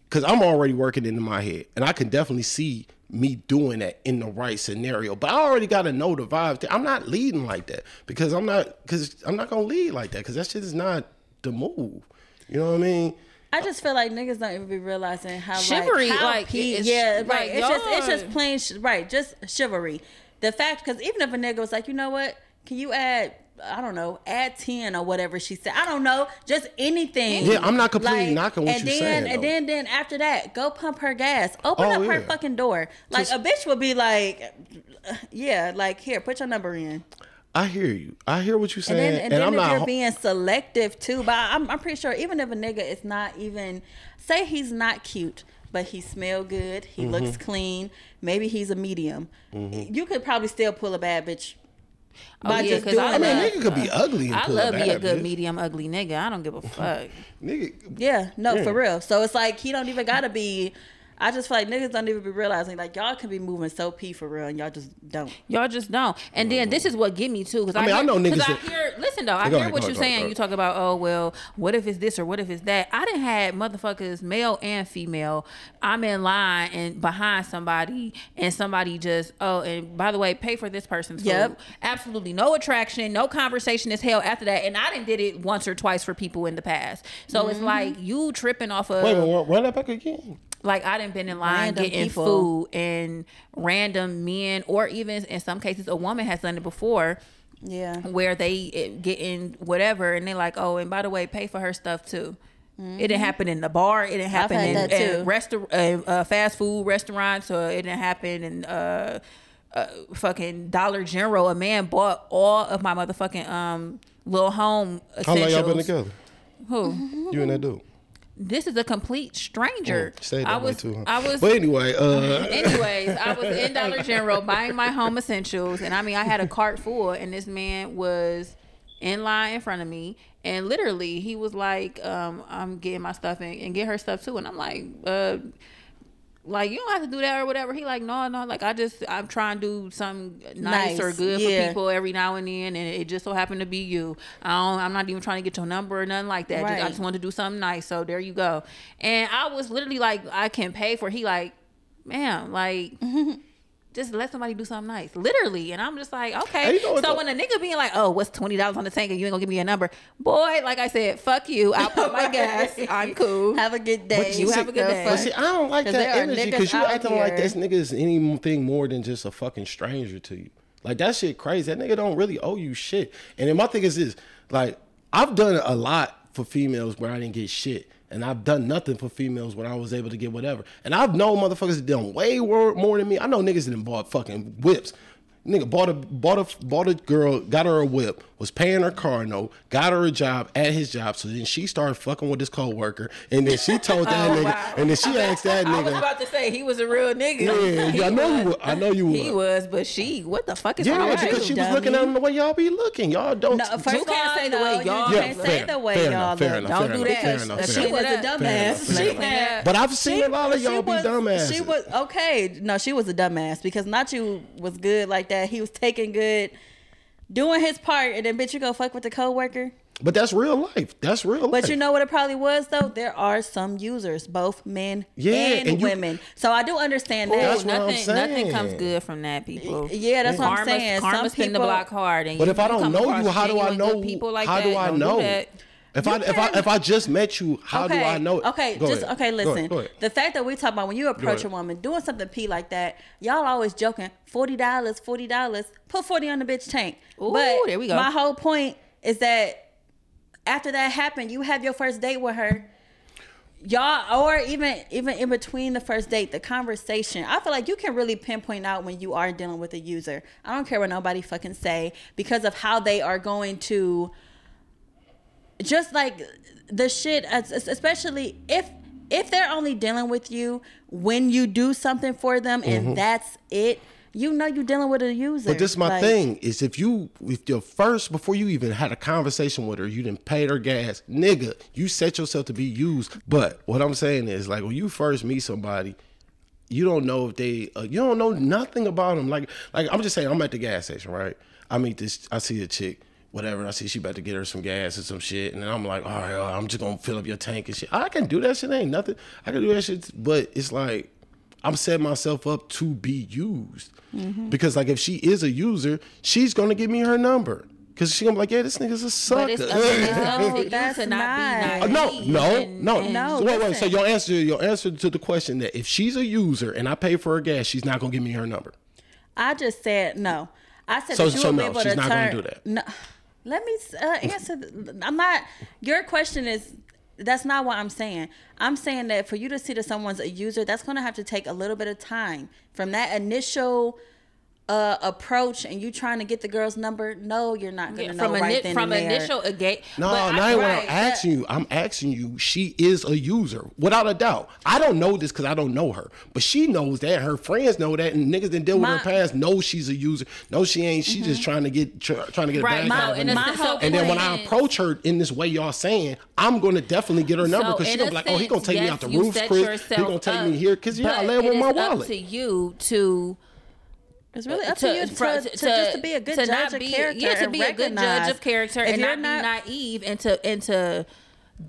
S3: because I'm already working into my head, and I can definitely see me doing that in the right scenario. But I already got to know the vibe. I'm not leading like that because I'm not because I'm not gonna lead like that because that shit is not the move. You know what I mean?
S2: I just feel like niggas don't even be realizing how
S1: Chivalry,
S2: like, how
S1: like,
S2: pe-
S1: it's-
S2: yeah,
S1: like,
S2: right. It's just it's
S1: y'all-
S2: just plain sh- right, just chivalry. The fact because even if a nigga was like, you know what, can you add? I don't know, add ten or whatever she said. I don't know, just anything.
S3: Yeah, I'm not completely knocking what
S2: and
S3: you're
S2: then,
S3: saying,
S2: And
S3: though.
S2: then, then after that, go pump her gas. Open
S3: Oh,
S2: up her fucking door. Like
S3: Just-
S2: a bitch would be like, yeah, like here, put your number in.
S3: I hear you. I hear what you're
S2: And
S3: saying,
S2: then,
S3: and,
S2: and then
S3: I'm
S2: if
S3: not.
S2: you're being selective too, but I'm, I'm pretty sure even if a nigga is not even, say he's not cute, but he smell good, he
S3: Mm-hmm.
S2: looks clean, maybe he's a medium, you could probably still pull a bad bitch by
S1: yeah,
S2: just
S1: 'cause
S2: doing
S1: I
S3: I mean,
S2: that.
S3: nigga could be ugly and
S1: I
S3: pull
S1: love
S3: a
S1: me a good
S3: bitch.
S1: medium ugly nigga. I don't give a (laughs) fuck.
S3: Nigga,
S2: Yeah, no,
S3: Yeah.
S2: for real. So it's like he don't even gotta be. I just feel like niggas don't even be realizing like y'all can be moving so p for real and y'all just don't.
S1: Y'all just don't. And then this is what get me too. Because I,
S3: I mean, I
S1: hear,
S3: know niggas
S1: 'cause I hear. Listen though, I hear
S3: ahead,
S1: what you're
S3: ahead, go
S1: saying.
S3: ahead.
S1: You talk about oh well, what if it's this or what if it's that? I didn't had motherfuckers, male and female. I'm in line and behind somebody, and somebody just oh, and by the way, pay for this person's
S2: Yep.
S1: food. Absolutely no attraction, no conversation is held after that. And I didn't did it once or twice for people in the past. So it's mm-hmm. like you tripping off of
S3: wait a run- run that back again.
S1: Like I didn't been in line
S2: Random
S1: getting
S2: people.
S1: food and random men or even in some cases a woman has done it before
S2: Yeah.
S1: where they eh, getting whatever and they're like oh and by the way pay for her stuff too. It didn't happen in the bar. It didn't happen in,
S2: that
S1: in restaurant, uh, uh, fast food restaurants, or it didn't happen in uh, uh, fucking Dollar General. A man bought all of my motherfucking um little home
S3: How long y'all been together?
S1: Who?
S3: You and that dude.
S1: This is a complete stranger.
S3: That
S1: I
S3: way
S1: was,
S3: too. Huh?
S1: I was,
S3: But anyway, uh, (laughs)
S1: Anyways, I was in Dollar (laughs) General buying my home essentials, and I mean, I had a cart full, and this man was in line in front of me, and literally, he was like, um, "I'm getting my stuff and, and get her stuff too," and I'm like, uh. Like you don't have to do that or whatever. He like no no like I just I'm trying to do something nice,
S2: Nice,
S1: or good
S2: yeah.
S1: for people every now and then, and it just so happened to be you. I don't, I'm not even trying to get your number or nothing like that. Just, I just wanted to do something nice. So there you go. And I was literally like, I can pay for. He like, ma'am, like. (laughs) Just let somebody do something nice, literally, and I'm just like, okay.
S3: You know
S1: so when a nigga being like, "Oh, what's twenty dollars on the tank?" and you ain't gonna give me a number, boy, like I said, fuck you. I'll put my (laughs) gas. I'm cool.
S2: Have a good day.
S1: you have a good day.
S3: But see, I don't like that energy because you acting like this nigga is anything more than just a fucking stranger to you. Like that shit crazy. That nigga don't really owe you shit. And then my thing is this: like I've done a lot for females where I didn't get shit, and I've done nothing for females when I was able to get whatever. And I've known motherfuckers that done way more, than me. I know niggas that done bought fucking whips. Nigga bought a bought a bought a girl, got her a whip, was was paying her car note, got her a job at his job. So then she started fucking with this coworker, and then she told that (laughs)
S1: Oh,
S3: nigga,
S1: wow.
S3: and then she asked that nigga.
S1: I was about to say he was a real nigga.
S3: Yeah,
S1: He
S3: yeah, I know you.
S1: was.
S3: I know you
S1: He
S3: was.
S1: was, but she, what the fuck is wrong
S3: Yeah,
S1: with
S3: because
S1: you?
S3: she was
S2: dummy.
S3: looking at him the way y'all be looking. Y'all don't.
S2: No, first
S1: You can't say the
S2: no,
S1: way
S2: you
S1: y'all-
S2: can't
S3: Yeah,
S2: say
S3: fair-
S2: the way
S3: fair
S2: y'all
S3: enough, fair
S2: look.
S3: enough,
S1: Don't do that.
S3: fair enough,
S1: She
S2: was a
S1: Fair
S2: dumbass. She
S3: enough.
S2: had-
S3: But I've seen
S2: she-
S3: a lot of y'all be
S2: was-
S3: dumbasses.
S2: She was okay. No, she was a dumbass because not you was good like that. He was taking good, doing his part, and then bitch, you go fuck with the coworker.
S3: But that's real life. That's real life.
S2: But you know what it probably was though. There are some users, both men
S3: Yeah,
S2: and,
S3: and you-
S2: women. So I do understand
S1: Ooh,
S2: that.
S3: That's what I'm
S1: nothing, nothing comes good from that, people.
S2: Yeah, that's what I'm
S1: Karma's-
S2: saying.
S1: Karma
S2: Some
S1: spin the
S2: people-
S1: block hard, and
S3: But
S1: you-
S3: if I don't know you, how do I know?
S1: people like
S3: how
S1: that,
S3: do I
S1: don't
S3: know?
S1: that.
S3: If I if I if I just met you, how do I know?
S2: Okay,
S3: Go
S2: just
S3: ahead.
S2: okay.
S3: Go
S2: Listen,
S3: ahead, go ahead.
S2: the fact that we talk about when you approach a woman doing something p like that, y'all always joking. Forty dollars, forty dollars. Put forty on the bitch tank.
S1: Ooh,
S2: but
S1: there we go.
S2: My whole point is that after that happened, you have your first date with her. Y'all, or even even in between the first date, the conversation. I feel like you can really pinpoint out when you are dealing with a user. I don't care what nobody fucking say because of how they are going to just like the shit especially if if they're only dealing with you when you do something for them and that's it you know you're dealing with a user
S3: Mm-hmm. But this is my
S2: Like,
S3: thing: is if you, if your first before you even had a conversation with her, you didn't pay her gas, nigga. You set yourself to be used. But what I'm saying is, like, when you first meet somebody, you don't know if they, uh, you don't know nothing about them. Like, like I'm just saying, I'm at the gas station, right? I meet this, I see a chick, whatever. I see she about to get her some gas or some shit, and then I'm like, all right, all right, I'm just gonna fill up your tank and shit. I can do that shit. Ain't nothing. I can do that shit, but it's like. I'm setting myself up to be used
S2: Mm-hmm.
S3: because, like, if she is a user, she's gonna give me her number because she gonna be like, "Yeah, this nigga's a sucker."
S1: But it's up, it's
S2: No,
S1: to
S2: that's
S1: not
S2: not.
S1: be
S3: Uh,
S1: naive.
S3: no, no,
S1: and-
S3: no,
S1: and-
S2: No,
S3: So wait, wait. So your answer, your answer to the question that if she's a user and I pay for her gas, she's not gonna give me her number.
S2: i just said no i said
S3: So-
S2: that you
S3: so
S2: will
S3: no,
S2: be able
S3: she's
S2: to
S3: not gonna
S2: turn
S3: do that.
S2: no let me uh, answer i'm not your question is that's not what i'm saying. I'm saying that for you to see that someone's a user that's going to have to take a little bit of time. From that initial uh, approach and you trying to get the girl's number no you're not going
S1: Yeah,
S2: to
S1: from
S2: know
S1: ini-
S2: right then
S1: from
S2: and there.
S1: initial a gate.
S3: No,
S1: but
S3: not
S1: I-
S3: even what
S1: right,
S3: I'm asking
S1: that-
S3: you. I'm asking you. She is a user, without a doubt. I don't know this because I don't know her, but she knows that. Her friends know that, and niggas that deal with
S2: My-
S3: her past know she's a user. No, she ain't. She just trying to get tr- trying to get a
S1: Right,
S3: bag
S1: my-
S3: out of
S1: in
S3: her
S1: a
S3: nigga.
S1: sense- so
S3: And then when I approach her in this way y'all saying, I'm gonna definitely get her number
S1: So,
S3: because she
S1: in
S3: gonna be like, oh, he gonna
S1: sense,
S3: take me out the roof,
S1: set
S3: Chris. He gonna take me here because yeah, I
S1: but
S3: live with my wallet.
S1: to you to
S2: it's really up to, you to,
S1: for-
S2: to, just to be a good
S1: to
S2: judge
S1: not
S2: of
S1: be-
S2: character
S1: Yeah, to
S2: and
S1: be a good judge of character
S2: if
S1: and
S2: you're
S1: not, be naive and to and to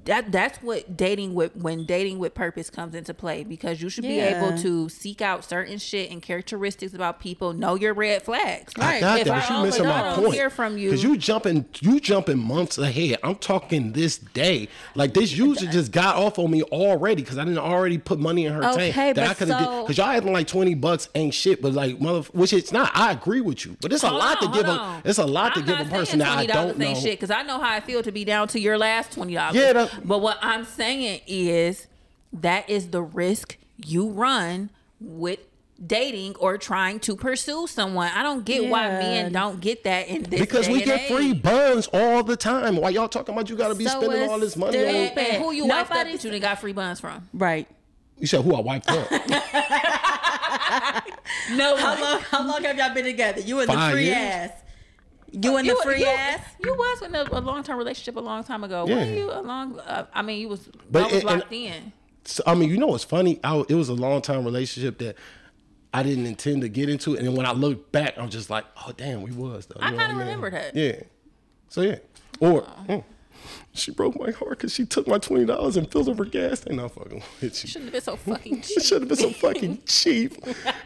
S1: that that's what dating with when dating with purpose comes into play because you should be able to seek out certain shit and characteristics about people, know your red flags.
S3: I got
S1: If
S3: that,
S1: I
S3: but you
S1: don't-
S3: missing
S1: I
S3: my
S1: don't
S3: point.
S1: hear from you,
S3: because you jumping, you jumping months ahead. I'm talking this day. Like this user just got off on me already because I didn't already put money in her
S2: Okay,
S3: tank that I
S2: but
S3: could have.
S2: so-
S3: Because y'all acting like twenty bucks ain't shit, but like mother, which it's not. I agree with you, but it's a
S1: Hold
S3: lot
S1: on,
S3: to give
S1: hold
S3: a. It's a lot to
S1: I'm
S3: give a
S1: not
S3: person that I don't know.
S1: shit because I know how I feel to be down to your last twenty dollars.
S3: Yeah, that-
S1: but what I'm saying is that is the risk you run with dating or trying to pursue someone. I don't get why men don't get that in this
S3: Because
S1: day
S3: we
S1: and
S3: get free
S1: age.
S3: buns all the time. Why y'all talking about you got to be
S2: So
S3: spending all this money?
S2: stupid.
S3: On,
S1: And, and who you wiped up
S2: Nobody's-
S1: that you done got free buns from?
S2: right
S3: you said who I wiped up? (laughs)
S1: No,
S2: How long? How long have y'all been together? You and the free
S3: years.
S2: ass. You in the free
S1: you,
S2: ass.
S1: You was in a, a long term relationship a long time ago.
S3: Yeah.
S1: Were you a long? Uh, I mean, you was.
S3: But
S1: But was
S3: and-
S1: locked in.
S3: So, I mean, you know what's funny? I, it was a long time relationship that I didn't intend to get into, and then when I look back, I'm just like, oh damn, we was though.
S1: I
S3: You
S1: kinda
S3: what mean?
S1: remember that.
S3: Yeah. So yeah, or mm, she broke my heart because she took my twenty dollars and filled up her gas tank. Not fucking with you.
S1: Shouldn't have been so (laughs) fucking
S3: It
S1: cheap.
S3: should have been so fucking cheap.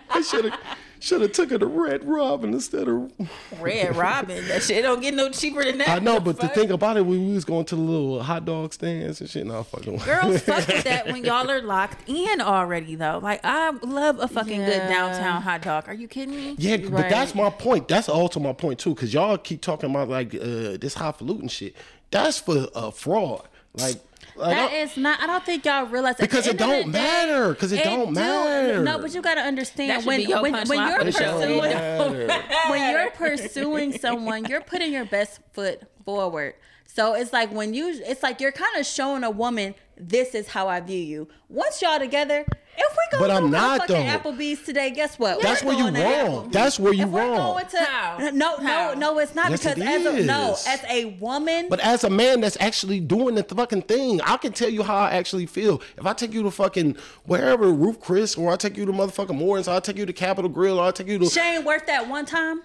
S3: I should have should have took her to Red Robin instead of.
S1: Red Robin. That shit don't get no cheaper than that.
S3: I know,
S1: The
S3: but the
S1: fuck?
S3: thing about it, we was going to the little hot dog stands and shit. Not fucking.
S1: Girls (laughs) fuck with that when y'all are locked in already though. Like I love a fucking good downtown hot dog. Are you kidding me?
S3: Yeah, but that's my point. That's also my point too, because y'all keep talking about like uh, this highfalutin shit. That's for uh, fraud. Like, like
S2: That
S3: I-
S2: is not. I don't think y'all realize at
S3: Because it
S2: end of the
S3: don't
S2: day,
S3: matter. 'Cause it don't matter.
S2: No, but you got to understand
S1: That
S2: when
S1: be your
S2: when, when you're
S1: for the show.
S3: it don't
S2: pursuing (laughs) when you're pursuing someone, you're putting your best foot forward. So it's like when you, it's like you're kind of showing a woman, this is how I view you. Once y'all together, if we go
S3: But
S2: to
S3: I'm not,
S2: fucking
S3: though.
S2: Applebee's today, guess what?
S3: That's
S2: We're
S3: where you
S2: going
S3: wrong. That's where you
S2: If we're
S3: wrong.
S2: going to- No,
S1: How?
S2: no, no, it's not
S3: Yes,
S2: because
S3: it
S2: as a no, as a woman,
S3: But as a man that's actually doing the fucking thing, I can tell you how I actually feel. If I take you to fucking wherever, Ruth's Chris, or I take you to motherfucking Morris, or I take you to Capital Grille, or I take you to.
S2: Shane ain't worth that one time.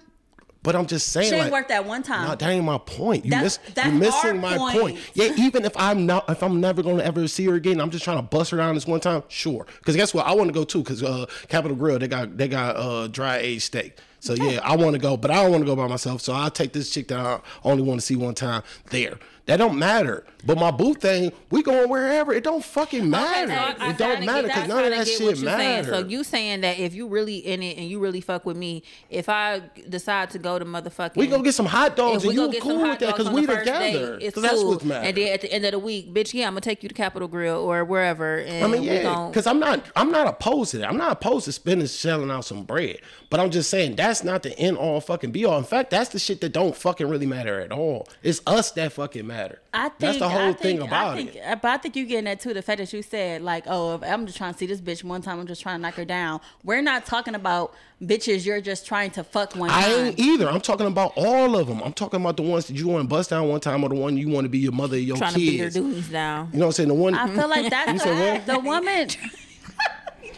S3: But I'm just saying,
S2: She ain't
S3: like,
S2: worth that one time.
S3: No, that ain't my point. You
S2: That's-
S3: miss,
S2: that's
S3: you're missing my
S2: point.
S3: point. Yeah, even if I'm not, if I'm never gonna ever see her again, I'm just trying to bust her down this one time. Sure, because guess what? I want to go too. Because uh, Capital Grille, they got they got uh, dry aged steak. So yeah, I want to go, but I don't want to go by myself. So I'll take this chick that I only want to see one time there. That don't matter. But my boo thing, we going wherever. It don't fucking matter.
S1: Okay, so I- I
S3: it don't matter because none of that shit
S1: what you saying. So you saying that if you really in it and you really fuck with me, if I decide to go to motherfucking,
S3: we go get some hot dogs and you cool with
S1: hot
S3: that because we
S1: the first
S3: together.
S1: date, it's
S3: 'Cause that's
S1: cool.
S3: what's matter.
S1: And then at the end of the week, bitch, yeah, I'm gonna take you to Capital Grille or wherever. And
S3: I mean,
S1: we
S3: yeah, because I'm not, I'm not opposed to that. I'm not opposed to spending, shelling out some bread. But I'm just saying that's not the end all fucking be all. In fact, that's the shit that don't fucking really matter at all. It's us that fucking matter.
S2: I think
S3: that's the whole
S2: I
S3: thing
S2: think,
S3: about
S2: I think,
S3: it.
S2: Uh, but I think you getting that too. The fact that you said like, oh, if I'm just trying to see this bitch one time. I'm just trying to knock her down. We're not talking about bitches. You're just trying to fuck one
S3: I
S2: time.
S3: ain't either. I'm talking about all of them. I'm talking about the ones that you want to bust down one time, or the one you want to be your mother, your
S1: trying to beat her
S3: kids.
S1: doonies down.
S3: You know what I'm saying? The one
S2: I feel like (laughs) that's
S3: said what?
S2: the woman. (laughs)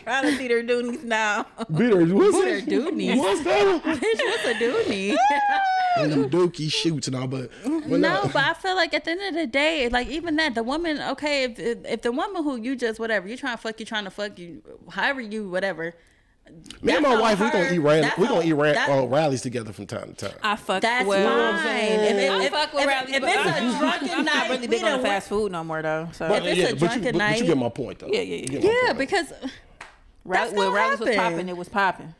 S1: Trying to beat her doonies down.
S3: beaters. What's
S2: Beat her
S3: it?
S2: doonies.
S3: What's that? (laughs)
S2: Bitch, what's a doonie?
S3: And them dookie shoots and all, but, but
S2: no, but I feel like at the end of the day, like even that, the woman, okay, if if, if the woman who you just whatever you trying to fuck, you trying to fuck you, however you whatever.
S3: me and my
S2: on
S3: wife, we gonna eat ran-
S2: That's
S3: we gonna eat ran-
S2: that-
S3: uh, Rally's together from time to time.
S1: I fuck
S2: That's
S1: well.
S2: fine. If, it,
S1: I
S2: if,
S1: fuck with
S2: if,
S1: Rally's,
S2: if
S1: but
S2: it's
S1: I'm-
S2: a drunken
S1: I'm not really big on fast food no more though. So
S2: If it's a
S3: but you,
S2: drunken
S3: but, but you get my point though.
S1: Yeah, yeah, yeah.
S2: yeah,
S3: point.
S2: because
S1: Ra-
S2: That's
S1: when
S2: gonna
S1: Rally's was popping, it was popping.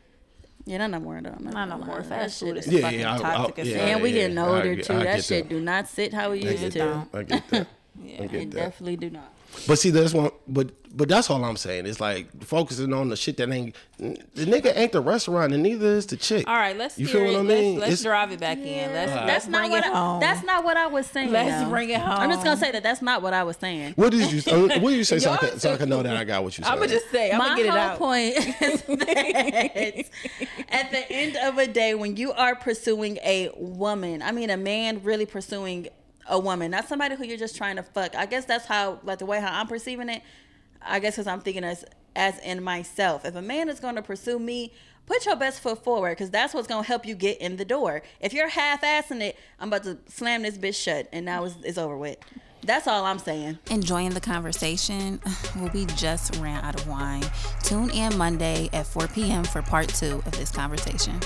S2: Yeah, not no more though.
S1: Not no more.
S2: That
S1: Fast
S2: shit
S1: food
S2: is-
S1: is
S3: Yeah,
S1: fucking
S3: yeah, I- I-
S1: toxic as
S3: yeah,
S1: hell.
S2: And we getting older
S3: get-
S2: too.
S3: I
S2: that shit
S3: that.
S2: do not sit how we used to.
S3: that. I get (laughs) that. I
S2: It
S3: that.
S2: definitely do not.
S3: But see, that's one. But but that's all I'm saying. It's like focusing on the shit that ain't. The nigga ain't the restaurant, and neither is the chick.
S1: All right, let's
S3: You feel
S1: it.
S3: what I mean?
S1: Let's, let's drive it back in. Let's, let's
S2: That's not
S1: bring
S2: what
S1: it
S2: I,
S1: home.
S2: that's not what I was saying.
S1: Let's
S2: though.
S1: bring it home.
S2: I'm just gonna say that that's not what I was saying.
S3: What did you? uh, what did you say? So I, can, so I can know that I got what you said.
S1: I'm gonna just say. I'm
S2: My
S1: gonna get it
S2: whole
S1: out.
S2: point is (laughs) that at the end of a day, when you are pursuing a woman, I mean a man really pursuing a woman, not somebody who you're just trying to fuck. I guess that's how, like the way how I'm perceiving it. I guess because I'm thinking as as in myself. If a man is going to pursue me, put your best foot forward because that's what's going to help you get in the door. If you're half-assing it, I'm about to slam this bitch shut, and now it's, it's over with. That's all I'm saying.
S4: Enjoying the conversation? (sighs) Well, we just ran out of wine. Tune in Monday at 4 p.m. for part two of this conversation.